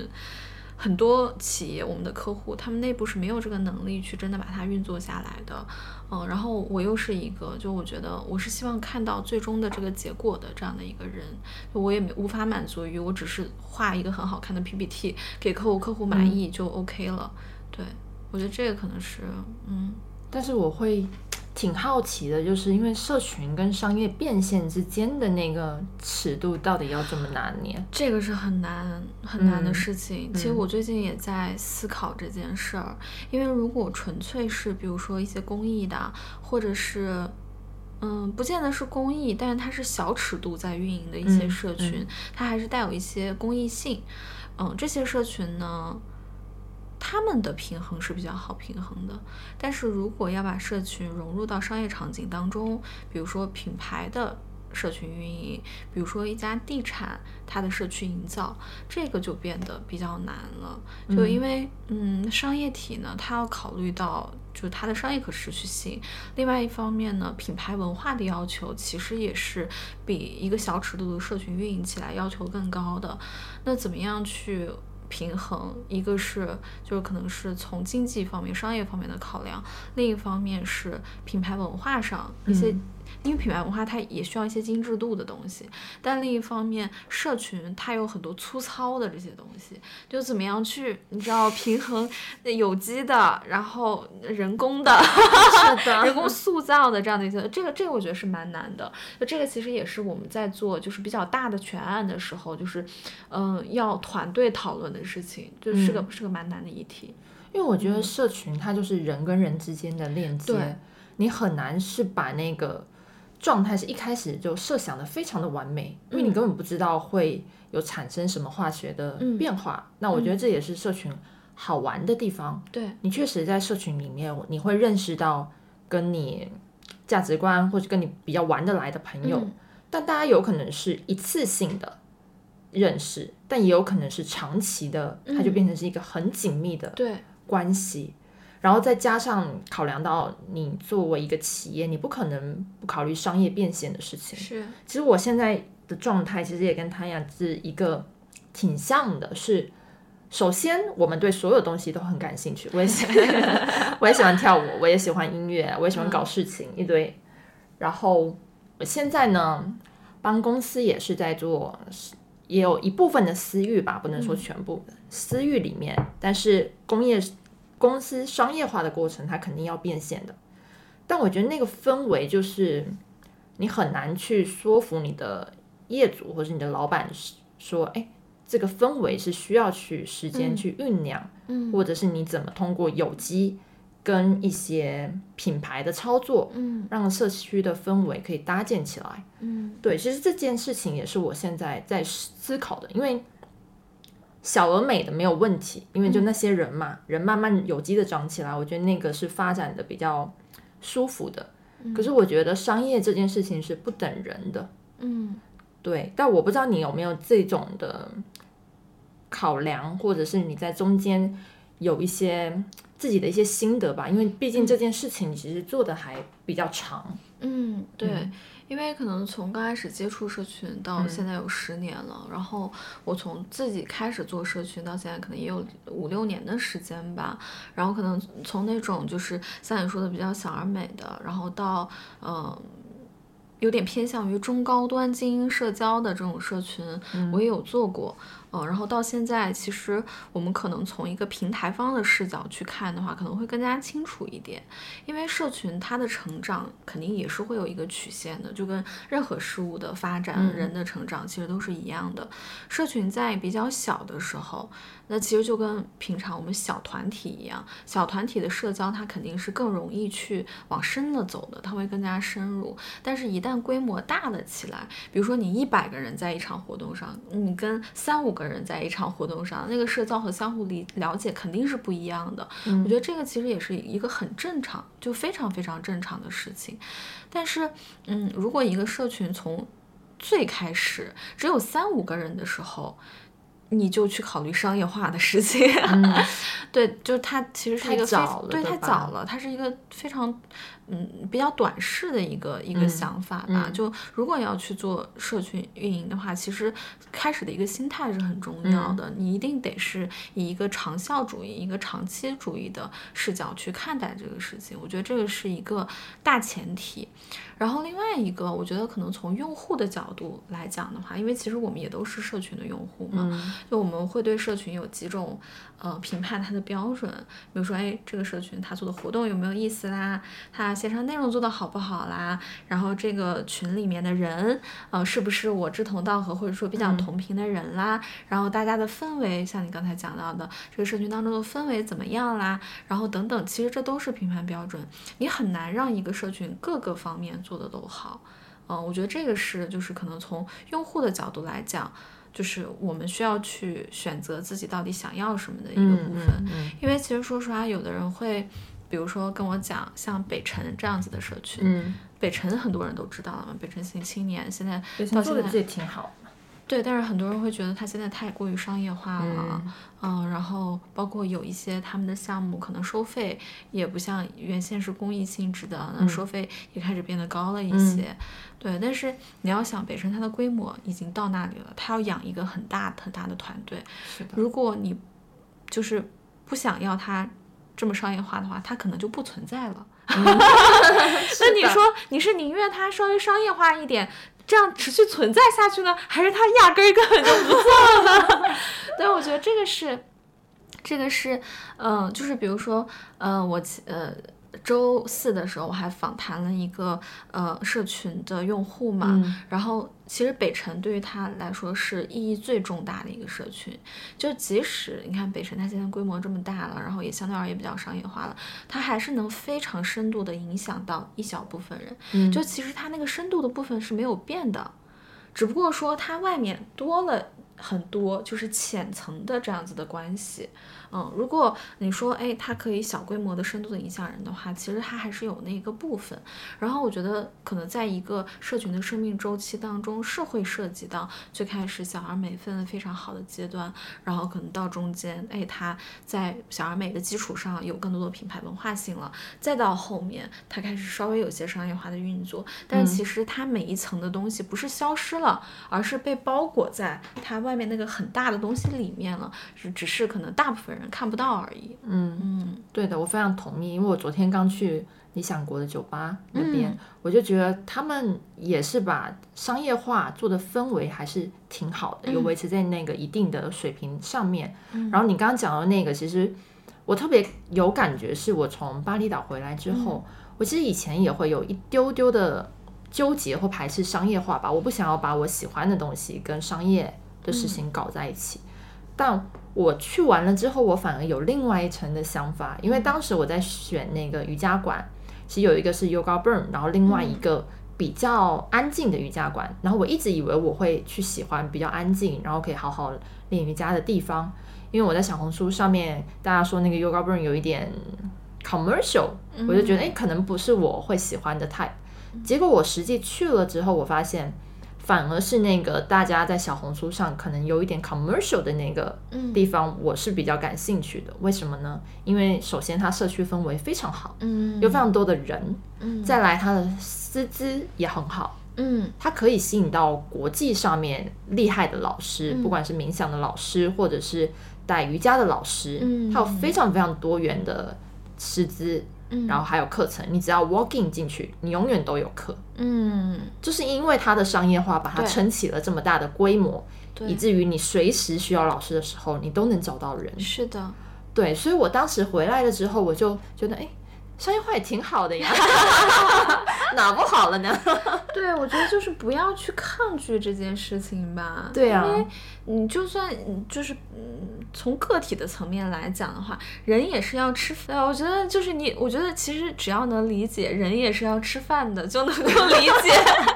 S2: 很多企业，我们的客户，他们内部是没有这个能力去真的把它运作下来的，嗯，然后我又是一个，就我觉得我是希望看到最终的这个结果的这样的一个人，我也没无法满足于我只是画一个很好看的 PPT 给客户，客户满意就 OK 了，对我觉得这个可能是，嗯，
S1: 但是我会。挺好奇的，就是因为社群跟商业变现之间的那个尺度到底要怎么拿捏？
S2: 这个是很难很难的事情。其实我最近也在思考这件事儿，因为如果纯粹是比如说一些公益的，或者是嗯，不见得是公益，但是它是小尺度在运营的一些社群，它还是带有一些公益性。嗯，这些社群呢？他们的平衡是比较好平衡的，但是如果要把社群融入到商业场景当中，比如说品牌的社群运营，比如说一家地产它的社区营造，这个就变得比较难了。就因为，嗯，商业体呢，它要考虑到就是它的商业可持续性，另外一方面呢，品牌文化的要求其实也是比一个小尺度的社群运营起来要求更高的。那怎么样去？平衡，一个是就是可能是从经济方面、商业方面的考量，另一方面是品牌文化上一些。因为品牌文化它也需要一些精致度的东西，但另一方面，社群它有很多粗糙的这些东西，就怎么样去你知道平衡有机的，然后人工的，
S1: 是的，
S2: 人工塑造的这样的一些，这个这个我觉得是蛮难的。就这个其实也是我们在做就是比较大的全案的时候，就是嗯要团队讨论的事情，就是个是个蛮难的议题。
S1: 因为我觉得社群它就是人跟人之间的链接，你很难是把那个。状态是一开始就设想的非常的完美，因为你根本不知道会有产生什么化学的变化。那我觉得这也是社群好玩的地方。
S2: 对
S1: 你确实在社群里面，你会认识到跟你价值观或者跟你比较玩得来的朋友，但大家有可能是一次性的认识，但也有可能是长期的，它就变成是一个很紧密的关系。然后再加上考量到你作为一个企业，你不可能不考虑商业变现的事情。
S2: 是，
S1: 其实我现在的状态其实也跟谭雅是一个挺像的。是，首先我们对所有东西都很感兴趣，我也喜，我也喜欢跳舞，我也喜欢音乐，我也喜欢搞事情一堆。然后我现在呢，帮公司也是在做，也有一部分的私域吧，不能说全部私域里面，但是工业。公司商业化的过程，它肯定要变现的，但我觉得那个氛围就是你很难去说服你的业主或者你的老板说，哎，这个氛围是需要去时间去酝酿，
S2: 嗯，
S1: 或者是你怎么通过有机跟一些品牌的操作，
S2: 嗯，
S1: 让社区的氛围可以搭建起来，
S2: 嗯，
S1: 对，其实这件事情也是我现在在思考的，因为。小而美的没有问题，因为就那些人嘛，人慢慢有机的长起来，我觉得那个是发展的比较舒服的。可是我觉得商业这件事情是不等人的，
S2: 嗯，
S1: 对。但我不知道你有没有这种的考量，或者是你在中间有一些自己的一些心得吧？因为毕竟这件事情其实做的还比较长，
S2: 嗯，对。因为可能从刚开始接触社群到现在有十年了，然后我从自己开始做社群到现在可能也有五六年的时间吧，然后可能从那种就是像你说的比较小而美的，然后到嗯有点偏向于中高端精英社交的这种社群，我也有做过。嗯，然后到现在，其实我们可能从一个平台方的视角去看的话，可能会更加清楚一点。因为社群它的成长肯定也是会有一个曲线的，就跟任何事物的发展、人的成长其实都是一样的。社群在比较小的时候，那其实就跟平常我们小团体一样，小团体的社交它肯定是更容易去往深了走的，它会更加深入。但是，一旦规模大了起来，比如说你一百个人在一场活动上，你跟三五个人在一场活动上，那个社交和相互理了解肯定是不一样的。我觉得这个其实也是一个很正常，就非常非常正常的事情。但是，嗯，如果一个社群从最开始只有三五个人的时候，你就去考虑商业化的事情，对，就它其实是一个非对太早了，它是一个非常。嗯，比较短视的一个一个想法吧。就如果要去做社群运营的话，其实开始的一个心态是很重要的。你一定得是以一个长效主义、一个长期主义的视角去看待这个事情。我觉得这个是一个大前提。然后另外一个，我觉得可能从用户的角度来讲的话，因为其实我们也都是社群的用户嘛，就我们会对社群有几种呃评判它的标准。比如说，哎，这个社群它做的活动有没有意思啦？它线上内容做的好不好啦？然后这个群里面的人，呃，是不是我志同道合或者说比较同频的人啦？然后大家的氛围，像你刚才讲到的，这个社群当中的氛围怎么样啦？然后等等，其实这都是评判标准。你很难让一个社群各个方面做的都好。嗯，我觉得这个是就是可能从用户的角度来讲，就是我们需要去选择自己到底想要什么的一个部分。因为其实说实话，有的人会。比如说跟我讲像北辰这样子的社区，嗯，北辰很多人都知道了嘛，北辰新青年现在到现在
S1: 也挺好，
S2: 对，但是很多人会觉得它现在太过于商业化了，嗯，然后包括有一些他们的项目可能收费也不像原先是公益性质的，那收费也开始变得高了一些，对，但是你要想北辰它的规模已经到那里了，它要养一个很大很大的团队，
S1: 是的，
S2: 如果你就是不想要它。这么商业化的话，它可能就不存在了。那你说，你是宁愿它稍微商业化一点，这样持续存在下去呢，还是它压根儿根本就不做呢？对，我觉得这个是，这个是，嗯，就是比如说，嗯，我呃。周四的时候，我还访谈了一个呃社群的用户嘛，然后其实北辰对于他来说是意义最重大的一个社群，就即使你看北辰它现在规模这么大了，然后也相对而言比较商业化了，它还是能非常深度的影响到一小部分人，就其实它那个深度的部分是没有变的，只不过说它外面多了很多就是浅层的这样子的关系。嗯，如果你说，哎，它可以小规模的、深度的影响人的话，其实它还是有那个部分。然后我觉得，可能在一个社群的生命周期当中，是会涉及到最开始小而美分的非常好的阶段，然后可能到中间，哎，它在小而美的基础上有更多的品牌文化性了，再到后面，它开始稍微有些商业化的运作。但其实它每一层的东西不是消失了，而是被包裹在它外面那个很大的东西里面了，只只是可能大部分人。看不到而已。
S1: 嗯嗯，对的，我非常同意。因为我昨天刚去理想国的酒吧那边，我就觉得他们也是把商业化做的氛围还是挺好的，有维持在那个一定的水平上面。然后你刚刚讲的那个，其实我特别有感觉，是我从巴厘岛回来之后，我其实以前也会有一丢丢的纠结或排斥商业化吧。我不想要把我喜欢的东西跟商业的事情搞在一起，但。我去完了之后，我反而有另外一层的想法，因为当时我在选那个瑜伽馆，其实有一个是 Yoga Burn，然后另外一个比较安静的瑜伽馆，然后我一直以为我会去喜欢比较安静，然后可以好好练瑜伽的地方，因为我在小红书上面大家说那个 Yoga Burn 有一点 commercial，我就觉得哎，可能不是我会喜欢的 type，结果我实际去了之后，我发现。反而是那个大家在小红书上可能有一点 commercial 的那个地方，我是比较感兴趣的。为什么呢？因为首先它社区氛围非常好，嗯，有非常多的人，嗯，再来它的师资也很好，嗯，它可以吸引到国际上面厉害的老师，不管是冥想的老师或者是带瑜伽的老师，嗯，它有非常非常多元的师资。然后还有课程，你只要 walk in 进去，你永远都有课。
S2: 嗯，
S1: 就是因为它的商业化，把它撑起了这么大的规模，以至于你随时需要老师的时候，你都能找到人。
S2: 是的，
S1: 对，所以我当时回来了之后，我就觉得，哎，商业化也挺好的呀，哪不好了呢？
S2: 对，我觉得就是不要去抗拒这件事情吧。
S1: 对啊
S2: 因为你就算嗯就是嗯，从个体的层面来讲的话，人也是要吃饭。我觉得就是你，我觉得其实只要能理解人也是要吃饭的，就能够理解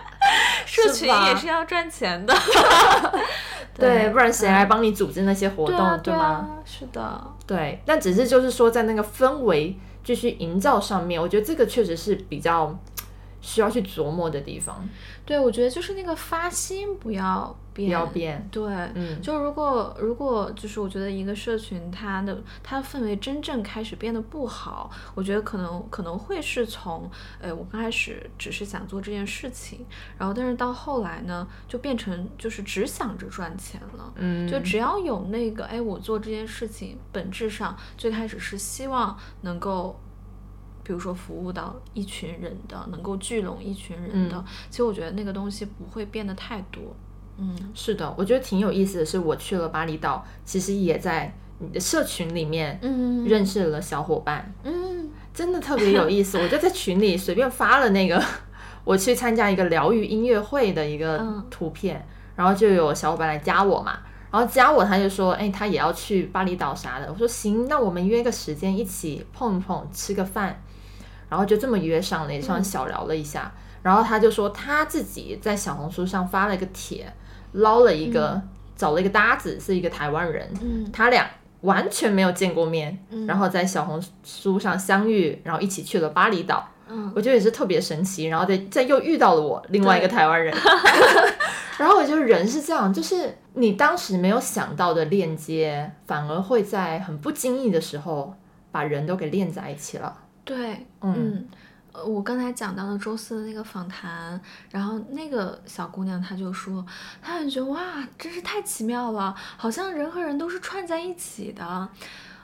S2: 社群也是要赚钱的。
S1: 对，不然谁来帮你组织那些活动，
S2: 对啊，
S1: 对吗？
S2: 啊，是的，
S1: 对，但只是就是说，在那个氛围继续营造上面，我觉得这个确实是比较需要去琢磨的地方，
S2: 对，我觉得就是那个发心不要
S1: 要变。
S2: 对，
S1: 嗯，
S2: 就如果如果就是我觉得一个社群它的它的氛围真正开始变得不好，我觉得可能可能会是从，呃，我刚开始只是想做这件事情，然后但是到后来呢，就变成就是只想着赚钱了。
S1: 嗯，
S2: 就只要有那个，哎，我做这件事情本质上最开始是希望能够，比如说服务到一群人的，能够聚拢一群人的。
S1: 嗯
S2: 其实我觉得那个东西不会变得太多。嗯
S1: 是的，我觉得挺有意思的是，我去了巴厘岛，其实也在你的社群里面
S2: 嗯
S1: 认识了小伙伴，
S2: 嗯
S1: 真的特别有意思。我就在群里随便发了那个 我去参加一个疗愈音乐会的一个
S2: 嗯
S1: 图片，然后就有小伙伴来加我嘛。然后加我，他就说，哎，他也要去巴厘岛啥的。我说行，那我们约个时间一起碰一碰，吃个饭。然后就这么约上了，也算小聊了一下。然后他就说他自己在小红书上发了一个帖，捞了一个、找了一个搭子，是一个台湾人，
S2: 嗯。
S1: 他俩完全没有见过面，
S2: 嗯。
S1: 然后在小红书上相遇，然后一起去了巴厘岛。
S2: 嗯。
S1: 我觉得也是特别神奇，然后再再又遇到了我另外一个台湾人，然后我觉得人是这样，就是你当时没有想到的链接，反而会在很不经意的时候把人都给链在一起了。
S2: 对，
S1: 嗯。
S2: 嗯。我刚才讲到了周四的那个访谈，然后那个小姑娘她就说，她感觉哇，真是太奇妙了，好像人和人都是串在一起的。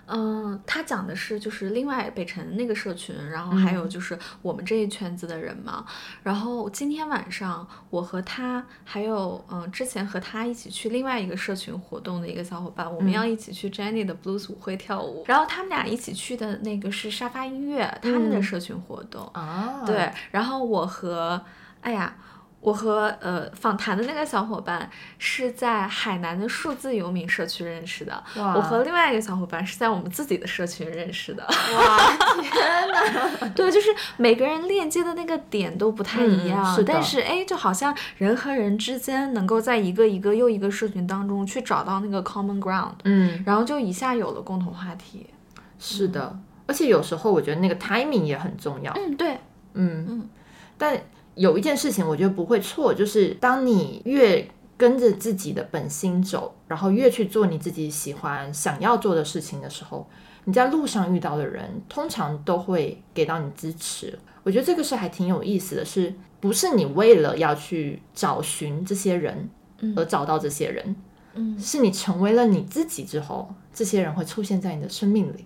S2: 嗯，他讲的是就是另外北辰那个社群，然后还有就是我们这一圈子的人嘛。然后今天晚上我和他还有嗯之前和他一起去另外一个社群活动的一个小伙伴，我们要一起去 Jenny 的 Blues 舞会跳舞。然后他们俩一起去的那个是沙发音乐他们的
S1: 嗯
S2: 社群活动。
S1: 啊，
S2: 对，然后我和，哎呀，我和呃访谈的那个小伙伴是在海南的数字游民社区认识的，我和另外一个小伙伴是在我们自己的社群认识的。
S1: 哇，天哪！
S2: 对，就是每个人链接的那个点都不太一
S1: 嗯
S2: 样，
S1: 是
S2: 但是哎，就好像人和人之间能够在一个一个又一个社群当中去找到那个 common ground，
S1: 嗯，
S2: 然后就一下有了共同话题。
S1: 是的，而且有时候我觉得那个 timing 也很重要。
S2: 嗯，对，
S1: 嗯
S2: 嗯
S1: 但有一件事情我觉得不会错，就是当你越跟着自己的本心走，然后越去做你自己喜欢、想要做的事情的时候，你在路上遇到的人，通常都会给到你支持。我觉得这个是还挺有意思的是，不是你为了要去找寻这些人
S2: 嗯
S1: 而找到这些人，
S2: 嗯
S1: 是你成为了你自己之后，这些人会出现在你的生命里。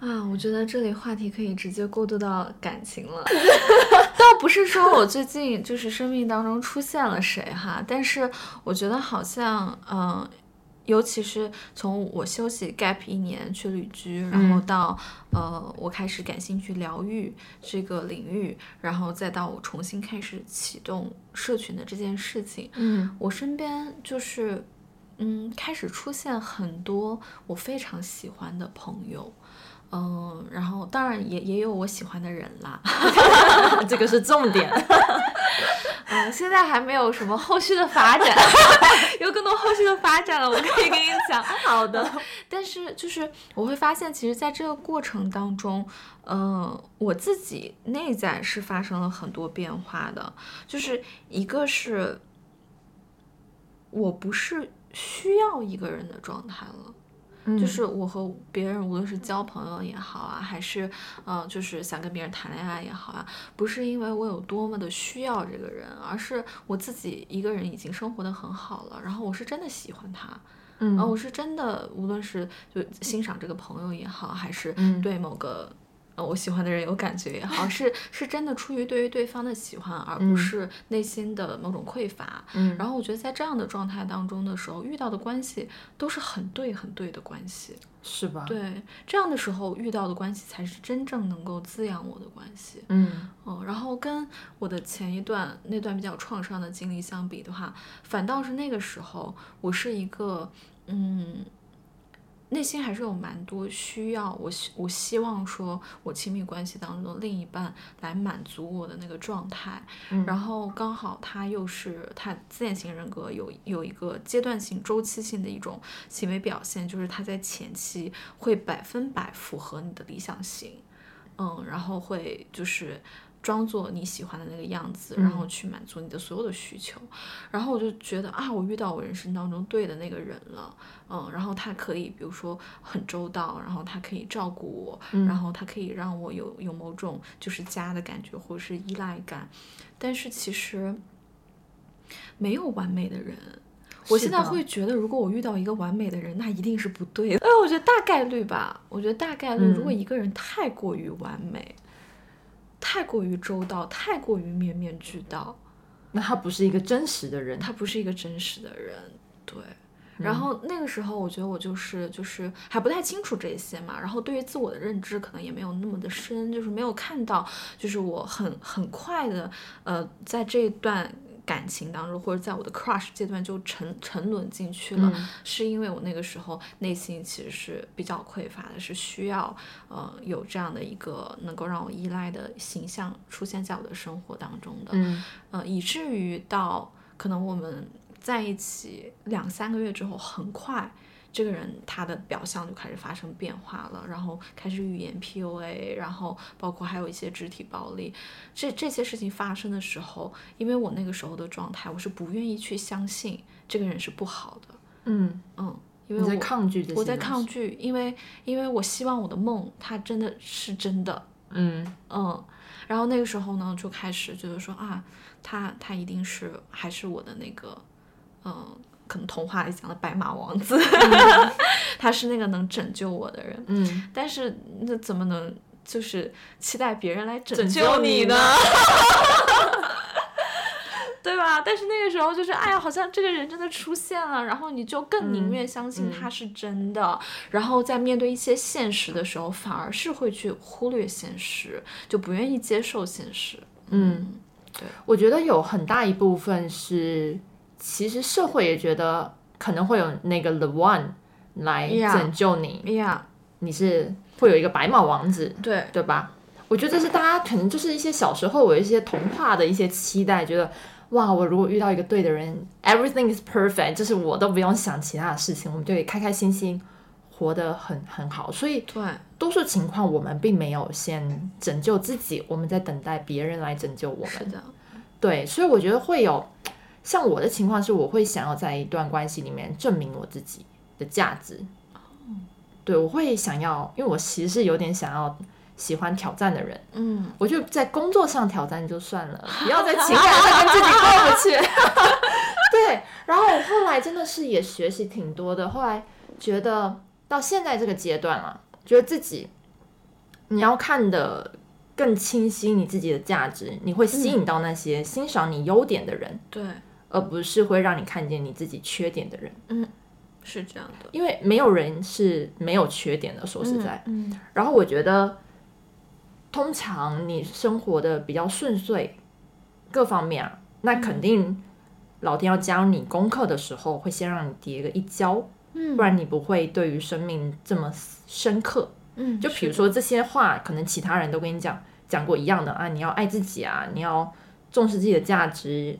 S2: 啊，我觉得这里话题可以直接过渡到感情了。倒不是说我最近就是生命当中出现了谁哈，但是我觉得好像，嗯、尤其是从我休息 gap 一年去旅居，然后到、呃我开始感兴趣疗愈这个领域，然后再到我重新开始启动社群的这件事情，
S1: 嗯。
S2: 我身边就是，嗯，开始出现很多我非常喜欢的朋友，嗯，然后当然也也有我喜欢的人啦，
S1: 这个是重点。
S2: 嗯，现在还没有什么后续的发展，有更多后续的发展了，我可以跟你讲。
S1: 好的，
S2: 但是就是我会发现，其实在这个过程当中，嗯、我自己内在是发生了很多变化的，就是一个是我不是需要一个人的状态了。
S1: 嗯。
S2: 就是我和别人，无论是交朋友也好啊，还是嗯、呃就是想跟别人谈恋爱也好啊，不是因为我有多么的需要这个人，而是我自己一个人已经生活的很好了，然后我是真的喜欢他，
S1: 嗯。
S2: 我是真的，无论是就欣赏这个朋友也好，还是
S1: 嗯。
S2: 对某个呃我喜欢的人有感觉也好，是是真的出于对于对方的喜欢，而不
S1: 嗯
S2: 是内心的某种匮乏。
S1: 嗯
S2: 然后我觉得在这样的状态当中的时候，遇到的关系都是很对很对的关系。
S1: 是吧？
S2: 对，这样的时候遇到的关系才是真正能够滋养我的关系。
S1: 嗯
S2: 嗯，然后跟我的前一段那段比较创伤的经历相比的话，反倒是那个时候我是一个嗯。内心还是有蛮多需要，我希我希望说，我亲密关系当中的另一半来满足我的那个状态，
S1: 嗯。
S2: 然后刚好他又是他自恋型人格有有一个阶段性、周期性的一种行为表现，就是他在前期会百分百符合你的理想型，嗯，然后会就是装作你喜欢的那个样子，然后去满足你的所有的需求。然后我就觉得啊，我遇到我人生当中对的那个人了，嗯，然后他可以，比如说很周到，然后他可以照顾我，然后他可以让我有有某种就是家的感觉或者是依赖感。但是其实没有完美的人。我现在会觉得，如果我遇到一个完美的人，那一定是不对的。哎，我觉得大概率吧，我觉得大概率，如果
S1: 嗯
S2: 一个人太过于完美，太过于周到，太过于面面俱到，
S1: 那他不是一个真实的人。
S2: 他不是一个真实的人，对。
S1: 嗯
S2: 然后那个时候，我觉得我就是就是还不太清楚这些嘛，然后对于自我的认知可能也没有那么的深，就是没有看到，就是我很很快的呃，在这一段感情当中，或者在我的 crush 阶段就沉沉沦进去了，
S1: 嗯。
S2: 是因为我那个时候内心其实是比较匮乏的，是需要呃有这样的一个能够让我依赖的形象出现在我的生活当中的，
S1: 嗯。
S2: 呃，以至于到可能我们在一起两三个月之后，很快这个人他的表象就开始发生变化了，然后开始语言 PUA，然后包括还有一些肢体暴力，这这些事情发生的时候，因为我那个时候的状态，我是不愿意去相信这个人是不好的，
S1: 嗯，
S2: 嗯，因为
S1: 我在
S2: 我
S1: 抗拒这些。
S2: 我在抗。拒，因为因为我希望我的梦它真的是真的，
S1: 嗯
S2: 嗯，然后那个时候呢，就开始觉得说啊，他他一定是还是我的那个，嗯，可能童话里讲的白马王子，他是那个能拯救我的人。
S1: 嗯，
S2: 但是那怎么能就是期待别人来拯
S1: 拯
S2: 救
S1: 救你
S2: 呢
S1: 呢？
S2: 对吧？但是那个时候就是，哎呀，好像这个人真的出现了，然后你就更宁愿相信他是真的，然后在面对一些现实的时候，反而是会去忽略现实，就不愿意接受现实。
S1: 嗯，对我觉得有很大一部分是，其实社会也觉得可能会有那个 the one 来拯救你你是会有一个白马王子，
S2: 对，
S1: 对吧？我觉得这是大家可能就是一些小时候有一些童话的一些期待，觉得哇，我如果遇到一个对的人，everything is perfect，就是我都不用想其他的事情，我们就可以开开心心活得很很好。所以
S2: 对，
S1: 多数情况我们并没有先拯救自己，我们在等待别人来拯救我们。
S2: 是的，
S1: 对，所以我觉得会有像我的情况是，我会想要在一段关系里面证明我自己的价值。对，我会想要，因为我其实是有点想要喜欢挑战的人，
S2: 嗯，
S1: 我就在工作上挑战就算了，不要在 情感上跟自己过不去。对，然后我后来真的是也学习挺多的，后来觉得到现在这个阶段了，觉得自己你要看的更清晰你自己的价值，你会吸引到那些欣赏你优点的人，
S2: 对，
S1: 而不是会让你看见你自己缺点的人，嗯
S2: 是这样的。
S1: 因为没有人是没有缺点的，说实在。
S2: 嗯，
S1: 然后我觉得，通常你生活的比较顺遂，各方面啊，那肯定老天要教你功课的时候，会先让你跌个一跤，
S2: 嗯
S1: 不然你不会对于生命这么深刻。
S2: 嗯，
S1: 就比如说这些话，可能其他人都跟你讲讲过一样的啊，你要爱自己啊，你要重视自己的价值。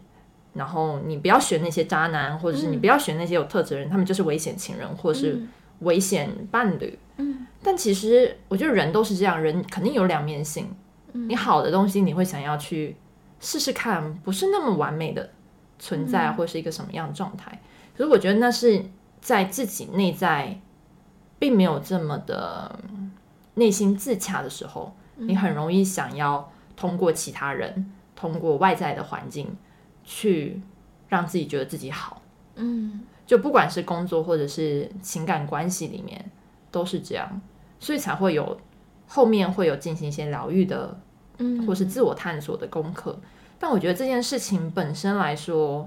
S1: 然后你不要选那些渣男，或者是你不要选那些有特质的人，他们就是危险情人，或者是
S2: 嗯
S1: 危险伴侣。
S2: 嗯，
S1: 但其实我觉得人都是这样，人肯定有两面性。
S2: 嗯
S1: 你好的东西你会想要去试试看，不是那么完美的存在，
S2: 嗯
S1: 或是一个什么样的状态。所以我觉得那是在自己内在并没有这么的嗯内心自洽的时候，
S2: 嗯
S1: 你很容易想要通过其他人，通过外在的环境去让自己觉得自己好。
S2: 嗯
S1: 就不管是工作或者是情感关系里面，都是这样，所以才会有后面会有进行一些疗愈的，
S2: 嗯，
S1: 或是自我探索的功课。但我觉得这件事情本身来说，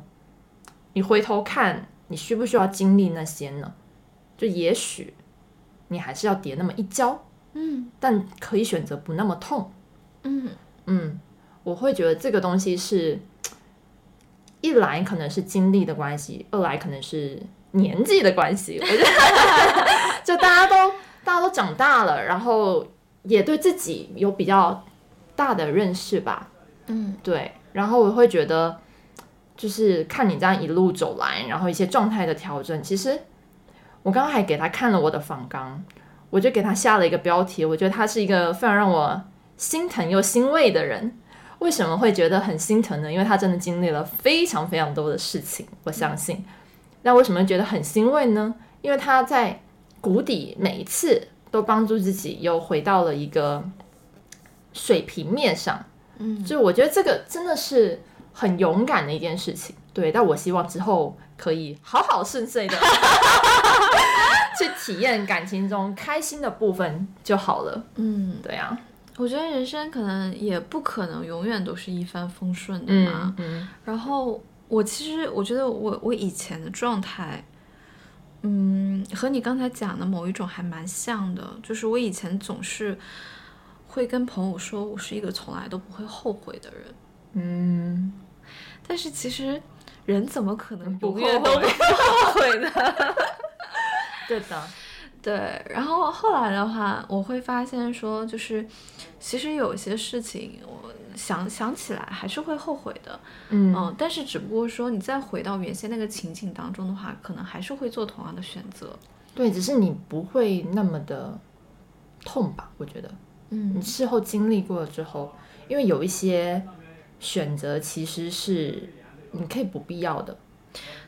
S1: 你回头看，你需不需要经历那些呢？就也许你还是要跌那么一跤，
S2: 嗯
S1: 但可以选择不那么痛。
S2: 嗯
S1: 嗯，我会觉得这个东西是，一来可能是经历的关系，二来可能是年纪的关系。我觉得，就大家都大家都长大了，然后也对自己有比较大的认识吧。
S2: 嗯
S1: 对，然后我会觉得，就是看你这样一路走来，然后一些状态的调整，其实我刚刚还给他看了我的访纲，我就给他下了一个标题，我觉得他是一个非常让我心疼又欣慰的人。为什么会觉得很心疼呢？因为他真的经历了非常非常多的事情，我相信。那为什么觉得很欣慰呢？因为他在谷底每一次都帮助自己又回到了一个水平面上。
S2: 嗯
S1: 就我觉得这个真的是很勇敢的一件事情，对。但我希望之后可以好好顺遂的 去体验感情中开心的部分就好了。
S2: 嗯，
S1: 对啊，
S2: 我觉得人生可能也不可能永远都是一帆风顺的嘛。
S1: 嗯。嗯
S2: 然后我其实我觉得我我以前的状态，嗯，和你刚才讲的某一种还蛮像的，就是我以前总是会跟朋友说我是一个从来都不会后悔的人，
S1: 嗯，
S2: 但是其实人怎么可能
S1: 不
S2: 永远都不后悔呢？
S1: 对的，
S2: 对，然后后来的话，我会发现说，就是其实有一些事情，我想想起来还是会后悔的，
S1: 嗯
S2: 嗯，但是只不过说你再回到原先那个情景当中的话，可能还是会做同样的选择。
S1: 对，只是你不会那么的痛吧？我觉得
S2: 嗯
S1: 你事后经历过了之后，因为有一些选择其实是你可以不必要的。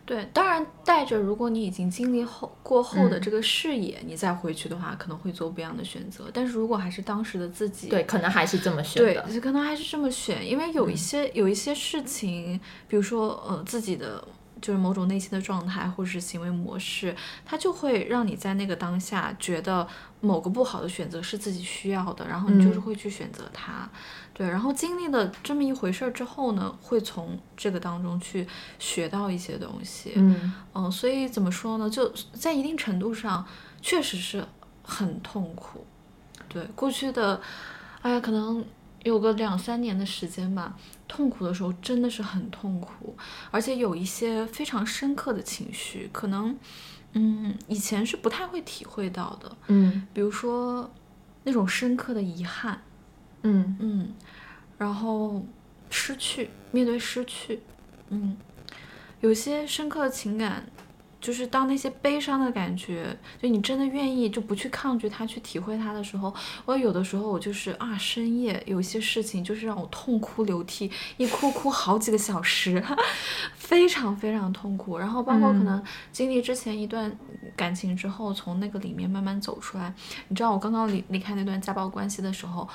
S2: 对，当然带着如果你已经经历后过后的
S1: 嗯
S2: 这个视野，你再回去的话，可能会做不一样的选择。但是如果还是当时的自己，
S1: 对，可能还是这么选
S2: 对。，可能还是这么选，因为有一些、有一些事情，比如说呃自己的就是某种内心的状态或者是行为模式，它就会让你在那个当下觉得某个不好的选择是自己需要的，然后你就是
S1: 嗯
S2: 会去选择它。对，然后经历了这么一回事儿之后呢，会从这个当中去学到一些东西。
S1: 嗯
S2: 嗯，所以怎么说呢？就在一定程度上，确实是很痛苦。对，过去的，哎呀，可能有个两三年的时间吧，痛苦的时候真的是很痛苦，而且有一些非常深刻的情绪，可能，嗯，以前是不太会体会到的，
S1: 嗯
S2: 比如说那种深刻的遗憾，
S1: 嗯
S2: 嗯，然后失去，面对失去，嗯，有些深刻的情感，就是当那些悲伤的感觉，就你真的愿意就不去抗拒它，去体会它的时候，我有的时候我就是啊，深夜有些事情就是让我痛哭流涕，一哭哭好几个小时，非常非常痛苦。然后包括可能经历之前一段感情之后，从那个里面慢慢走出来。你知道我刚刚离离开那段家暴关系的时候，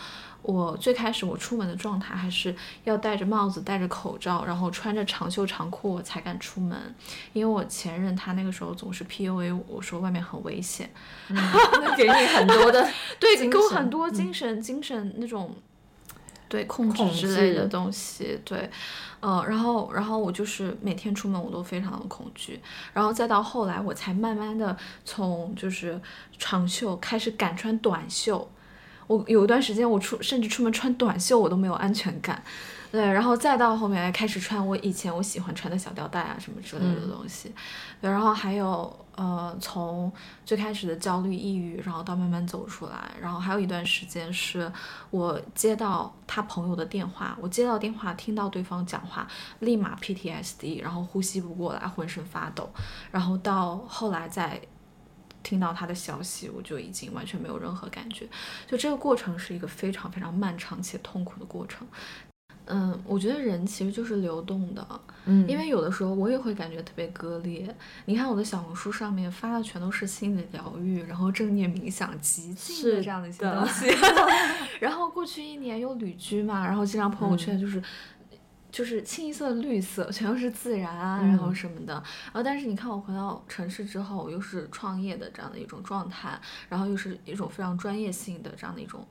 S2: 我最开始我出门的状态还是要戴着帽子、戴着口罩，然后穿着长袖长裤我才敢出门，因为我前任他那个时候总是 PUA 我说外面很危险，
S1: 那给你很多的
S2: 对，给我很多精神、精神那种。对控制之类的东西，对，呃，然后，然后我就是每天出门我都非常的恐惧，然后再到后来我才慢慢的从就是长袖开始敢穿短袖，我有一段时间我出甚至出门穿短袖我都没有安全感，对，然后再到后面开始穿我以前我喜欢穿的小吊带啊什么之类的
S1: 嗯。
S2: 东西，对，然后还有呃从最开始的焦虑抑郁，然后到慢慢走出来，然后还有一段时间是我接到他朋友的电话，我接到电话听到对方讲话，立马 PTSD，然后呼吸不过来，浑身发抖，然后到后来再。听到他的消息，我就已经完全没有任何感觉。就这个过程是一个非常非常漫长且痛苦的过程。嗯，我觉得人其实就是流动的，
S1: 嗯，
S2: 因为有的时候我也会感觉特别割裂。你看我的小红书上面发的全都是心理疗愈，然后正念冥想、极静的
S1: 是
S2: 这样的一些东西。然后过去一年又旅居嘛，然后经常朋友圈就是。就是清一色的绿色，全都是自然啊，然后什么的。然后，但是你看我回到城市之后，我又是创业的这样的一种状态，然后又是一种非常专业性的这样的一种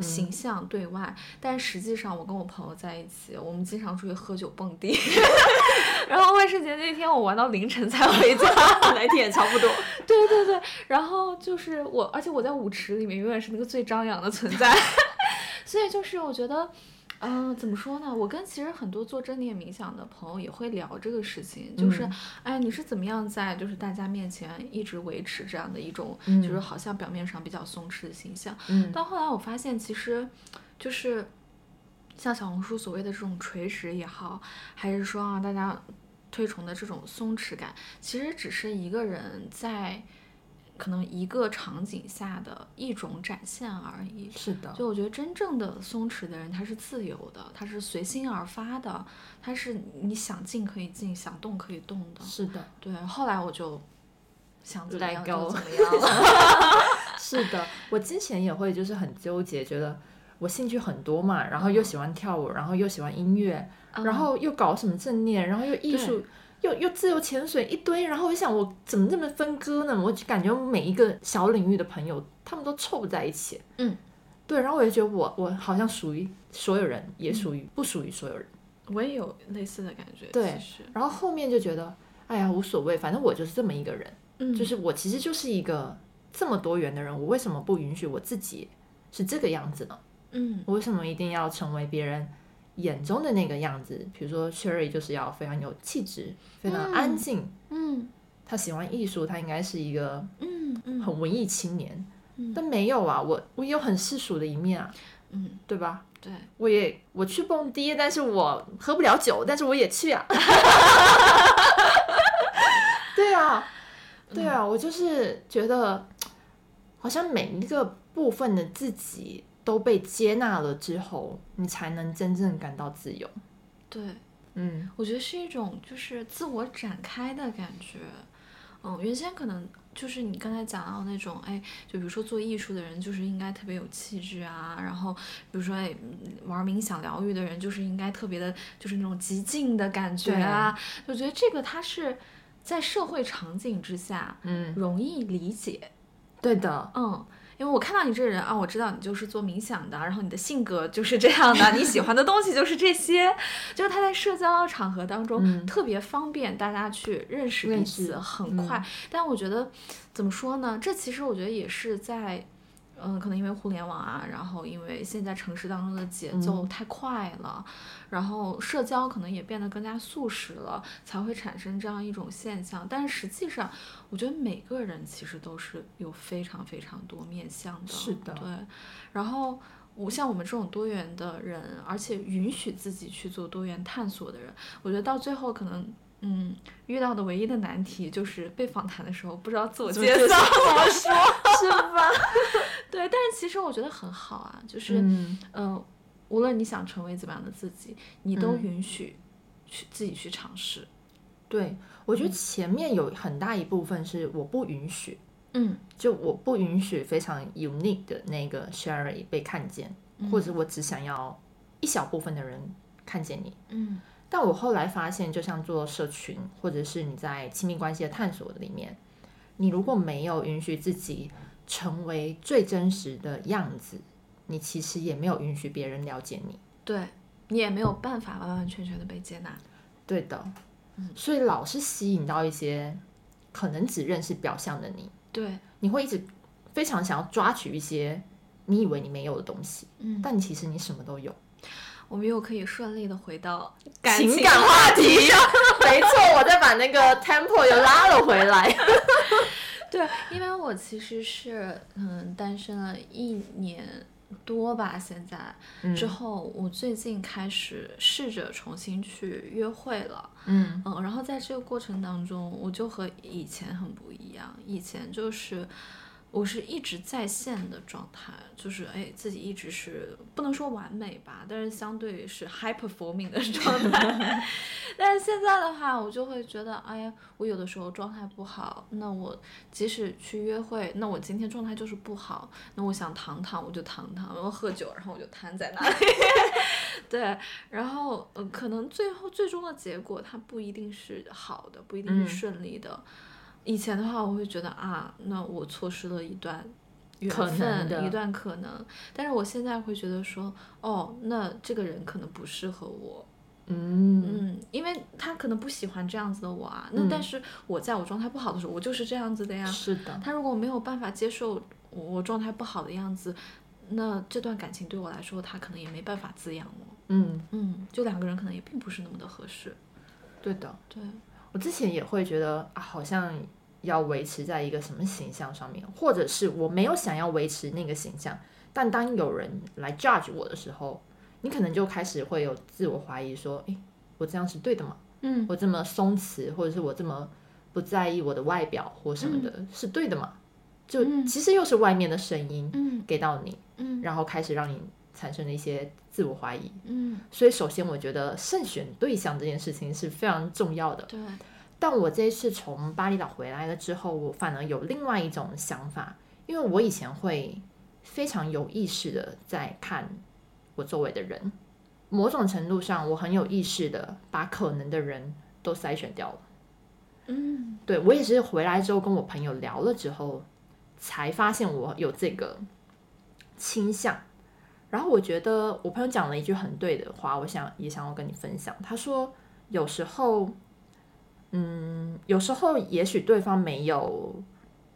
S2: 形象对外。但实际上，我跟我朋友在一起，我们经常出去喝酒蹦迪。然后万圣节那天，我玩到凌晨才回家，
S1: 那天也差不多。
S2: 对对对，然后就是我，而且我在舞池里面永远是那个最张扬的存在。所以就是我觉得。嗯，怎么说呢？我跟其实很多做正念冥想的朋友也会聊这个事情，就是，哎，你是怎么样在就是大家面前一直维持这样的一种，就是好像表面上比较松弛的形象。嗯。到后来我发现，其实，就是像小红书所谓的这种垂直也好，还是说啊大家推崇的这种松弛感，其实只是一个人在。可能一个场景下的一种展现而已。
S1: 是的，
S2: 就我觉得真正的松弛的人，他是自由的，他是随心而发的，他是你想静可以静，想动可以动的。
S1: 是的，
S2: 对。后来我就想怎么样就怎么 样了。
S1: 是的，我之前也会就是很纠结，觉得我兴趣很多嘛，然后又喜欢跳舞，然后又喜欢音乐，然后又搞什么正念，然后又艺术。又又自由潜水一堆，然后我想我怎么这么分割呢？我就感觉每一个小领域的朋友，他们都凑不在一起。
S2: 嗯，
S1: 对，然后我就觉得我我好像属于所有人，也属于不属于所有人。
S2: 我也有类似的感觉。
S1: 对，然后后面就觉得，哎呀，无所谓，反正我就是这么一个人。
S2: 嗯，
S1: 就是我其实就是一个这么多元的人，我为什么不允许我自己是这个样子呢？
S2: 嗯，
S1: 我为什么一定要成为别人？眼中的那个样子，比如说 Sherry 就是要非常有气质，非常安静。
S2: 嗯，
S1: 他喜欢艺术，他应该是一个
S2: 嗯
S1: 很文艺青年。嗯，但没有啊，我我有很世俗的一面啊。
S2: 嗯，
S1: 对吧？
S2: 对，
S1: 我也我去蹦迪，但是我喝不了酒，但是我也去啊。对啊，对啊，我就是觉得好像每一个部分的自己。都被接纳了之后，你才能真正感到自由。
S2: 对，
S1: 嗯，
S2: 我觉得是一种就是自我展开的感觉。嗯，原先可能就是你刚才讲到那种，哎，就比如说做艺术的人就是应该特别有气质啊，然后比如说哎玩冥想疗愈的人就是应该特别的，就是那种极静的感觉啊。我觉得这个它是在社会场景之下，
S1: 嗯，
S2: 容易理解。
S1: 对的，
S2: 嗯。因为我看到你这个人啊，我知道你就是做冥想的，然后你的性格就是这样的，你喜欢的东西就是这些，就是他在社交场合当中特别方便大家去认识彼此，很快。但我觉得怎么说呢？这其实我觉得也是在。嗯，可能因为互联网啊，然后因为现在城市当中的节奏太快了，然后社交可能也变得更加速食了，才会产生这样一种现象。但是实际上，我觉得每个人其实都是有非常非常多面向的。
S1: 是的。
S2: 对。然后我像我们这种多元的人，而且允许自己去做多元探索的人，我觉得到最后可能。嗯，遇到的唯一的难题就是被访谈的时候不知道自我介绍怎么 说，是吧？对，但是其实我觉得很好啊，就是嗯，无论你想成为怎么样的自己，你都允许去自己去尝试。
S1: 对，我觉得前面有很大一部分是我不允许，
S2: 嗯，
S1: 就我不允许非常 unique 的那个 Sherry 被看见，或者我只想要一小部分的人看见你，
S2: 嗯。
S1: 但我后来发现，就像做社群，或者是你在亲密关系的探索里面，你如果没有允许自己成为最真实的样子，你其实也没有允许别人了解你，
S2: 对你也没有办法完完全全的被接纳。
S1: 对的，所以老是吸引到一些可能只认识表象的你，
S2: 对，
S1: 你会一直非常想要抓取一些你以为你没有的东西，
S2: 嗯，
S1: 但其实你什么都有。
S2: 我们又可以顺利的回到
S1: 情感话题上，没错，我再把那个 tempo 又拉了回来。
S2: 对，因为我其实是嗯单身了一年多吧，现在。之后我最近开始试着重新去约会了，
S1: 嗯。
S2: 嗯，然后在这个过程当中，我就和以前很不一样，以前就是我是一直在线的状态，就是哎，自己一直是不能说完美吧，但是相对是 high performing 的 状态。但是现在的话，我就会觉得，哎呀，我有的时候状态不好，那我即使去约会，那我今天状态就是不好，那我想躺躺我就躺躺，我喝酒然后我就瘫在那里。对，然后呃，可能最后最终的结果它不一定是好的，不一定是顺利的。以前的话，我会觉得啊，那我错失了一段缘分，一段可能。但是我现在会觉得说，哦，那这个人可能不适合我，
S1: 嗯
S2: 嗯，因为他可能不喜欢这样子的我啊。那但是我在我状态不好的时候，我就是这样子的呀。
S1: 是的。
S2: 他如果没有办法接受我状态不好的样子，那这段感情对我来说，他可能也没办法滋养我。
S1: 嗯
S2: 嗯，就两个人可能也并不是那么的合适。
S1: 对的，
S2: 对。
S1: 我之前也会觉得啊，好像要维持在一个什么形象上面，或者是我没有想要维持那个形象，但当有人来 judge 我的时候，你可能就开始会有自我怀疑，说，诶，我这样是对的吗？
S2: 嗯，
S1: 我这么松弛，或者是我这么不在意我的外表或什么的，是对的吗？就其实又是外面的声音，
S2: 嗯，
S1: 给到你，
S2: 嗯，
S1: 然后开始让你产生了一些自我怀疑，
S2: 嗯，
S1: 所以首先我觉得慎选对象这件事情是非常重要的，
S2: 对。
S1: 但我这一次从巴厘岛回来了之后，我反而有另外一种想法，因为我以前会非常有意识的在看我周围的人，某种程度上我很有意识的把可能的人都筛选掉了。
S2: 嗯，
S1: 对我也是回来之后跟我朋友聊了之后，才发现我有这个倾向。然后我觉得我朋友讲了一句很对的话，我想也想要跟你分享。他说有时候。嗯，有时候也许对方没有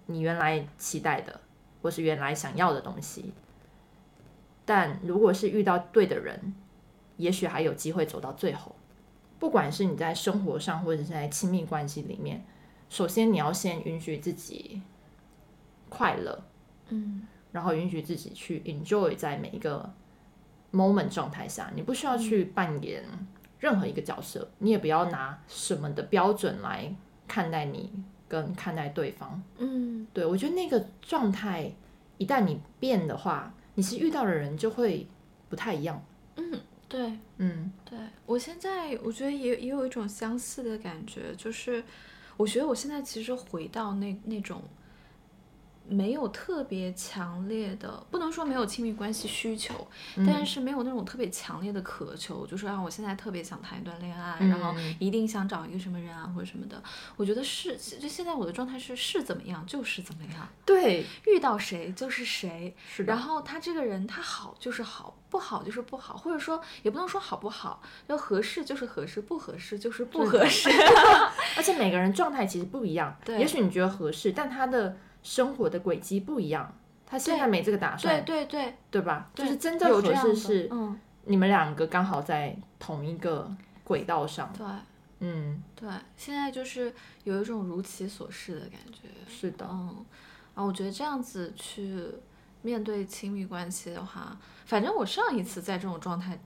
S1: 你原来期待的，或是原来想要的东西，但如果是遇到对的人，也许还有机会走到最后。不管是你在生活上，或者是在亲密关系里面，首先你要先允许自己快乐，
S2: 嗯，
S1: 然后允许自己去 enjoy 在每一个 moment 状态下，你不需要去扮演。任何一个角色，你也不要拿什么的标准来看待你跟看待对方。
S2: 嗯，
S1: 对我觉得那个状态一旦你变的话，你是遇到的人就会不太一样。
S2: 嗯，对，
S1: 嗯，
S2: 对我现在我觉得也也有一种相似的感觉，就是我觉得我现在其实回到那那种。没有特别强烈的，不能说没有亲密关系需求，但是没有那种特别强烈的渴求，就是啊我现在特别想谈一段恋爱，然后一定想找一个什么人啊或者什么的。我觉得是，就现在我的状态是是怎么样就是怎么样，
S1: 对，
S2: 遇到谁就是谁，
S1: 是
S2: 然后他这个人他好就是好，不好就是不好，或者说也不能说好不好，要合适就是合适，不合适就是不合适。
S1: 而且每个人状态其实不一样，
S2: 对，
S1: 也许你觉得合适，但他的。生活的轨迹不一样，他现在没这个打算，
S2: 对对对，
S1: 对吧？就是真正合适是，
S2: 嗯，
S1: 你们两个刚好在同一个轨道上，
S2: 对，
S1: 嗯，
S2: 对，现在就是有一种如其所示的感觉，
S1: 是的，
S2: 嗯，啊，我觉得这样子去面对亲密关系的话，反正我上一次在这种状态。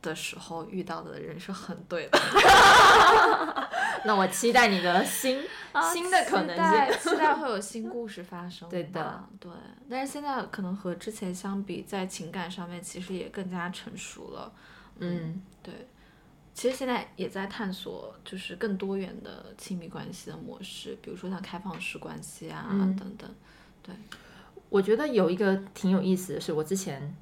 S2: 的时候遇到的人是很对的，
S1: 那我期待你的新新的可能
S2: 性，期待会有新故事发生。
S1: 对的，
S2: 对。但是现在可能和之前相比，在情感上面其实也更加成熟了。
S1: 嗯，
S2: 对。其实现在也在探索，就是更多元的亲密关系的模式，比如说像开放式关系啊等等。对，
S1: 我觉得有一个挺有意思的是，我之前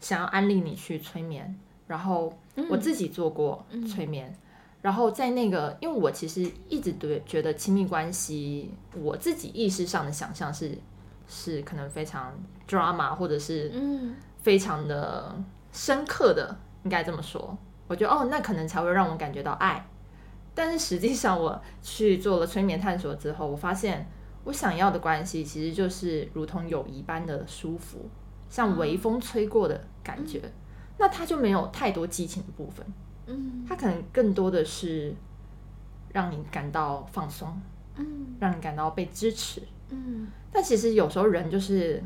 S1: 想要安利你去催眠。然后我自己做过催眠，然后在那个，因为我其实一直对觉得亲密关系，我自己意识上的想象是是可能非常 drama 或者是
S2: 嗯
S1: 非常的深刻的，应该这么说。我觉得哦，那可能才会让我感觉到爱。但是实际上我去做了催眠探索之后，我发现我想要的关系其实就是如同友谊般的舒服，像微风吹过的感觉。那他就没有太多激情的部分，
S2: 嗯，
S1: 他可能更多的是让你感到放松，
S2: 嗯，
S1: 让你感到被支持，
S2: 嗯。
S1: 但其实有时候人就是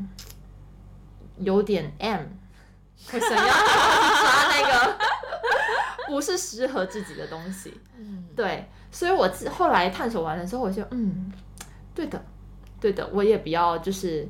S1: 有点 M，会想要抓那个 不是适合自己的东西，
S2: 嗯，
S1: 对。所以我自后来探索完了之后，我就嗯，对的，对的，我也不要就是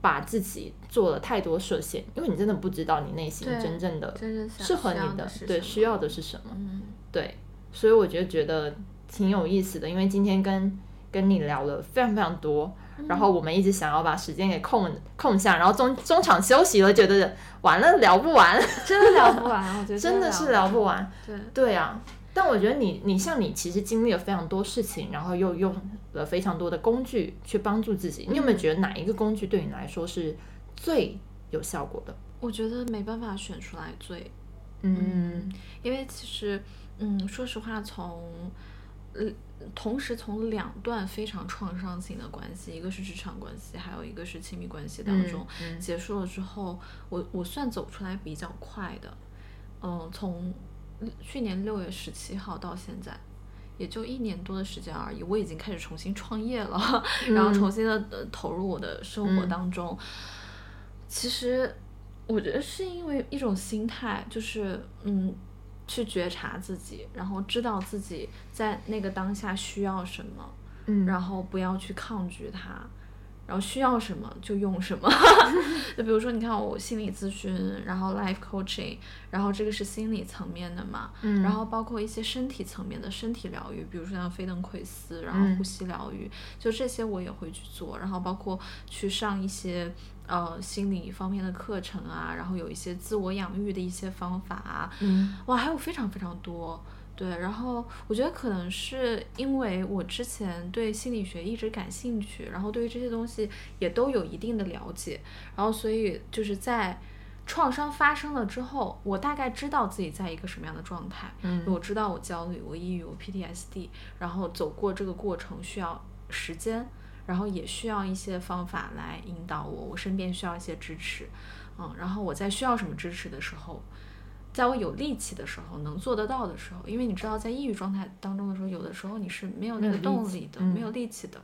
S1: 把自己做了太多设限，因为你真的不知道你内心真正的适合你的对需要的是什么。
S2: 嗯。
S1: 对，所以我就觉得挺有意思的，因为今天跟跟你聊了非常非常多，然后我们一直想要把时间给空空下，然后中 中场休息了，觉得完了聊不完，
S2: 真的聊不完，我觉得
S1: 真的是聊不完。
S2: 对，
S1: 对啊，但我觉得你你像你其实经历了非常多事情，然后又用了非常多的工具去帮助自己，你有没有觉得哪一个工具对你来说是最有效果的？
S2: 我觉得没办法选出来最，
S1: 嗯
S2: 因为其实，嗯，说实话，从，呃，同时从两段非常创伤性的关系，一个是职场关系，还有一个是亲密关系当中、
S1: 嗯
S2: 结束了之后，我我算走出来比较快的，嗯，从去年六月十七号到现在。也就一年多的时间而已，我已经开始重新创业了，然后重新的、呃、投入我的生活
S1: 嗯。
S2: 当中。其实我觉得是因为一种心态，就是嗯，去觉察自己，然后知道自己在那个当下需要什么，
S1: 嗯。
S2: 然后不要去抗拒它，然后需要什么就用什么。就比如说，你看我心理咨询，然后 life coaching，然后这个是心理层面的嘛，
S1: 嗯
S2: 然后包括一些身体层面的身体疗愈，比如说像飞登奎斯，然后
S1: 嗯
S2: 呼吸疗愈，就这些我也会去做，然后包括去上一些呃心理方面的课程啊，然后有一些自我养育的一些方法啊，
S1: 嗯
S2: 哇，还有非常非常多。对，然后我觉得可能是因为我之前对心理学一直感兴趣，然后对于这些东西也都有一定的了解，然后所以就是在创伤发生了之后，我大概知道自己在一个什么样的状态，
S1: 嗯
S2: 我知道我焦虑，我抑郁，我 PTSD，然后走过这个过程需要时间，然后也需要一些方法来引导我，我身边需要一些支持，嗯，然后我在需要什么支持的时候，在我有力气的时候，能做得到的时候，因为你知道，在抑郁状态当中的时候，有的时候你是没有那个动力的，
S1: 嗯
S2: 没有力气的。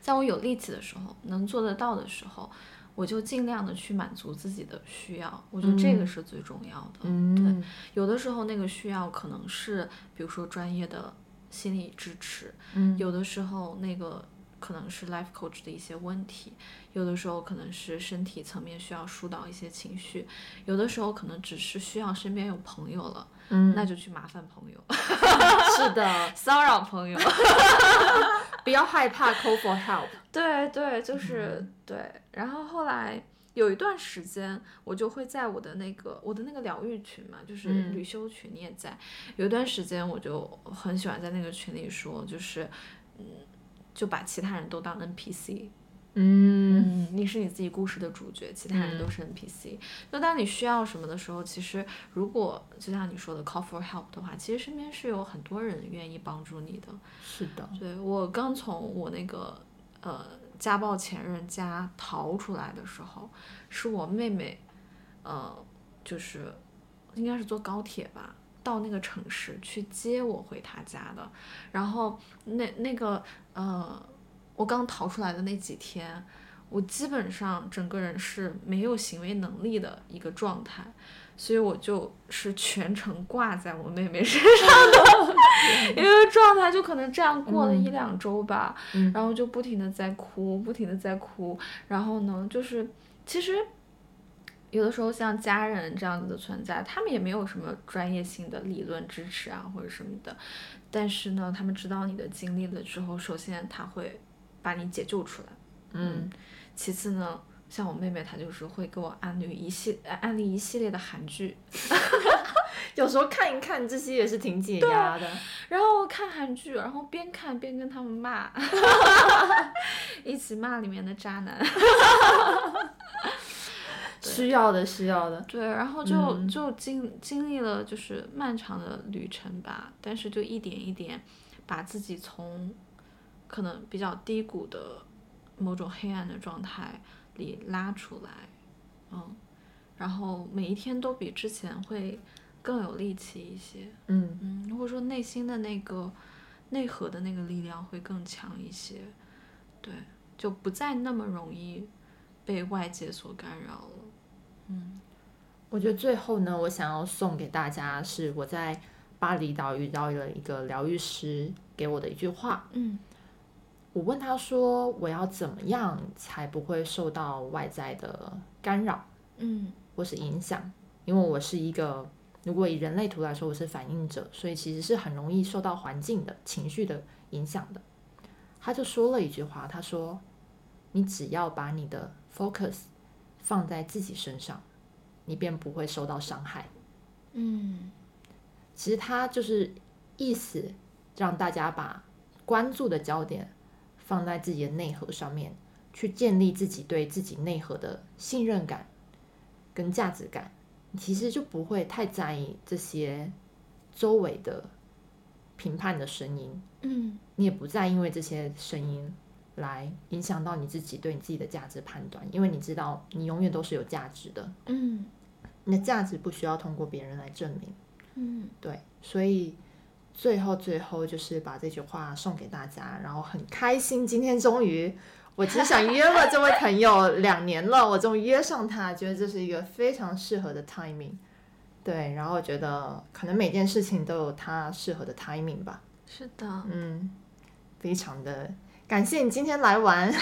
S2: 在我有力气的时候，能做得到的时候，我就尽量的去满足自己的需要。我觉得这个
S1: 嗯
S2: 是最重要的。
S1: 嗯
S2: 对，有的时候那个需要可能是，比如说专业的心理支持，
S1: 嗯
S2: 有的时候那个可能是 life coach 的一些问题，有的时候可能是身体层面需要疏导一些情绪，有的时候可能只是需要身边有朋友了，
S1: 嗯
S2: 那就去麻烦朋友，
S1: 是的，
S2: 骚扰朋友。
S1: 不要害怕 call for help。
S2: 对对，就是、对。然后后来有一段时间，我就会在我的那个我的那个疗愈群嘛，就是
S1: 嗯
S2: 旅修群，你也在。有一段时间，我就很喜欢在那个群里说，就是嗯，就把其他人都当 NPC。
S1: 嗯
S2: 嗯，你是你自己故事的主角，其他人都是 NPC。就当你需要什么的时候，其实如果就像你说的 call for help 的话，其实身边是有很多人愿意帮助你的。
S1: 是的，
S2: 对我刚从我那个呃家暴前任家逃出来的时候，是我妹妹，呃，就是应该是坐高铁吧，到那个城市去接我回她家的。然后那那个呃，我刚逃出来的那几天，我基本上整个人是没有行为能力的一个状态。所以我就是全程挂在我妹妹身上的 一个状态，就可能这样过了一两周吧，
S1: 嗯
S2: 然后就不停的在哭，不停的在哭，然后呢，就是其实有的时候像家人这样子的存在，他们也没有什么专业性的理论支持啊或者什么的，但是呢，他们知道你的经历了之后，首先他会把你解救出来，
S1: 嗯
S2: 其次呢。像我妹妹，她就是会给我安利一系呃安利一系列的韩剧，
S1: 有时候看一看这些也是挺解压的。
S2: 然后看韩剧，然后边看边跟他们骂 一起骂里面的渣男。
S1: 需要的，需要的。
S2: 对，然后就、
S1: 嗯
S2: 就经经历了就是漫长的旅程吧，但是就一点一点把自己从可能比较低谷的某种黑暗的状态里拉出来，嗯，然后每一天都比之前会更有力气一些，
S1: 嗯
S2: 嗯，或者说内心的那个内核的那个力量会更强一些，对，就不再那么容易被外界所干扰了。嗯
S1: 我觉得最后呢，我想要送给大家是我在巴厘岛遇到了一个疗愈师给我的一句话。
S2: 嗯
S1: 我问他说：“我要怎么样才不会受到外在的干扰，
S2: 嗯
S1: 或是影响？因为我是一个，如果以人类图来说，我是反应者，所以其实是很容易受到环境的情绪的影响的。”他就说了一句话，他说：“你只要把你的 focus 放在自己身上，你便不会受到伤害。”
S2: 嗯
S1: 其实他就是意思让大家把关注的焦点放在自己的内核上面，去建立自己对自己内核的信任感跟价值感，你其实就不会太在意这些周围的评判的声音，
S2: 嗯。
S1: 你也不再因为这些声音来影响到你自己对你自己的价值判断，因为你知道你永远都是有价值的，
S2: 嗯。
S1: 你的价值不需要通过别人来证明。
S2: 嗯。
S1: 对，所以最后最后就是把这句话送给大家，然后很开心，今天终于，我只想约了这位朋友两年了，我终于约上他，觉得这是一个非常适合的 timing。对，然后我觉得可能每件事情都有它适合的 timing 吧。
S2: 是的，
S1: 嗯，非常的感谢你今天来玩。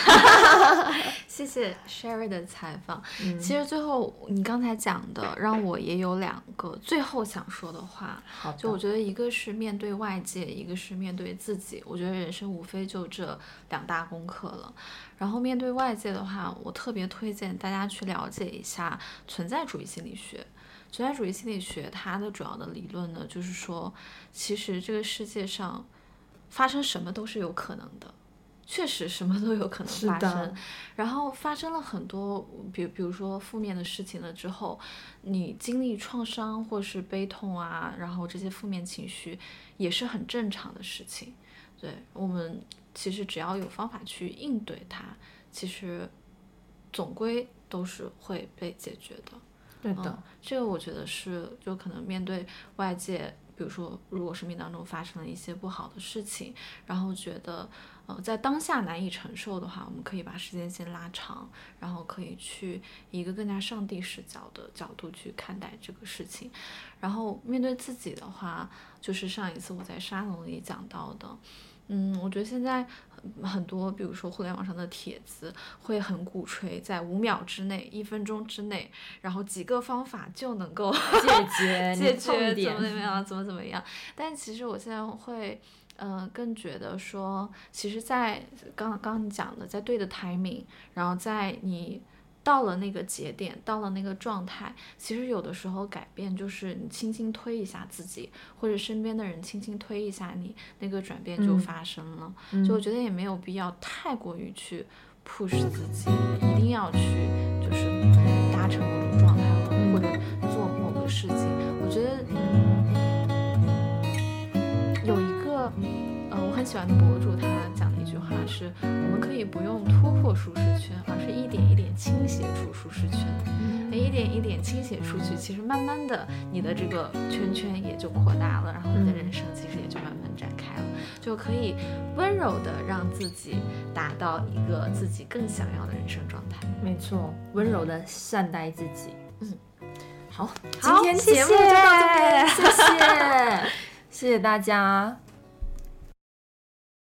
S2: 谢谢 Sherry 的采访。
S1: 嗯
S2: 其实最后你刚才讲的，让我也有两个最后想说的话。就我觉得一个是面对外界，一个是面对自己。我觉得人生无非就这两大功课了。然后面对外界的话，我特别推荐大家去了解一下存在主义心理学。存在主义心理学它的主要的理论呢，就是说，其实这个世界上发生什么都是有可能的。确实什么都有可能发生，然后发生了很多，比比如说负面的事情了之后，你经历创伤或是悲痛啊，然后这些负面情绪也是很正常的事情。对我们其实只要有方法去应对它，其实总归都是会被解决的。
S1: 对的，
S2: 嗯，这个我觉得是，就可能面对外界，比如说，如果生命当中发生了一些不好的事情，然后觉得，呃，在当下难以承受的话，我们可以把时间线拉长，然后可以去以一个更加上帝视角的角度去看待这个事情。然后面对自己的话，就是上一次我在沙龙里讲到的，嗯，我觉得现在很很多，比如说互联网上的帖子，会很鼓吹在五秒之内、一分钟之内，然后几个方法就能够
S1: 解决
S2: 解决怎么怎么样，怎么怎么样。但其实我现在会，呃，更觉得说，其实在刚刚刚你讲的，在对的 timing，然后在你。到了那个节点，到了那个状态，其实有的时候改变就是你轻轻推一下自己，或者身边的人轻轻推一下你，那个转变就
S1: 嗯
S2: 发生了。
S1: 嗯
S2: 就我觉得也没有必要太过于去 push 自己，一定要去就是达成某种状态
S1: 嗯
S2: 或者做某个事情。我觉得，嗯，呃我很喜欢的博主，他讲的一句话是：我们可以不用突破舒适圈，而是一点一点倾斜出舒适圈。嗯，一点一点倾斜出去，其实慢慢的，你的这个圈圈也就扩大了，然后你的
S1: 嗯
S2: 人生其实也就慢慢展开了，就可以温柔的让自己达到一个自己更想要的人生状态。
S1: 没错，温柔的善待自己。
S2: 嗯，
S1: 好，今天节目就到这边，谢谢，谢谢大家。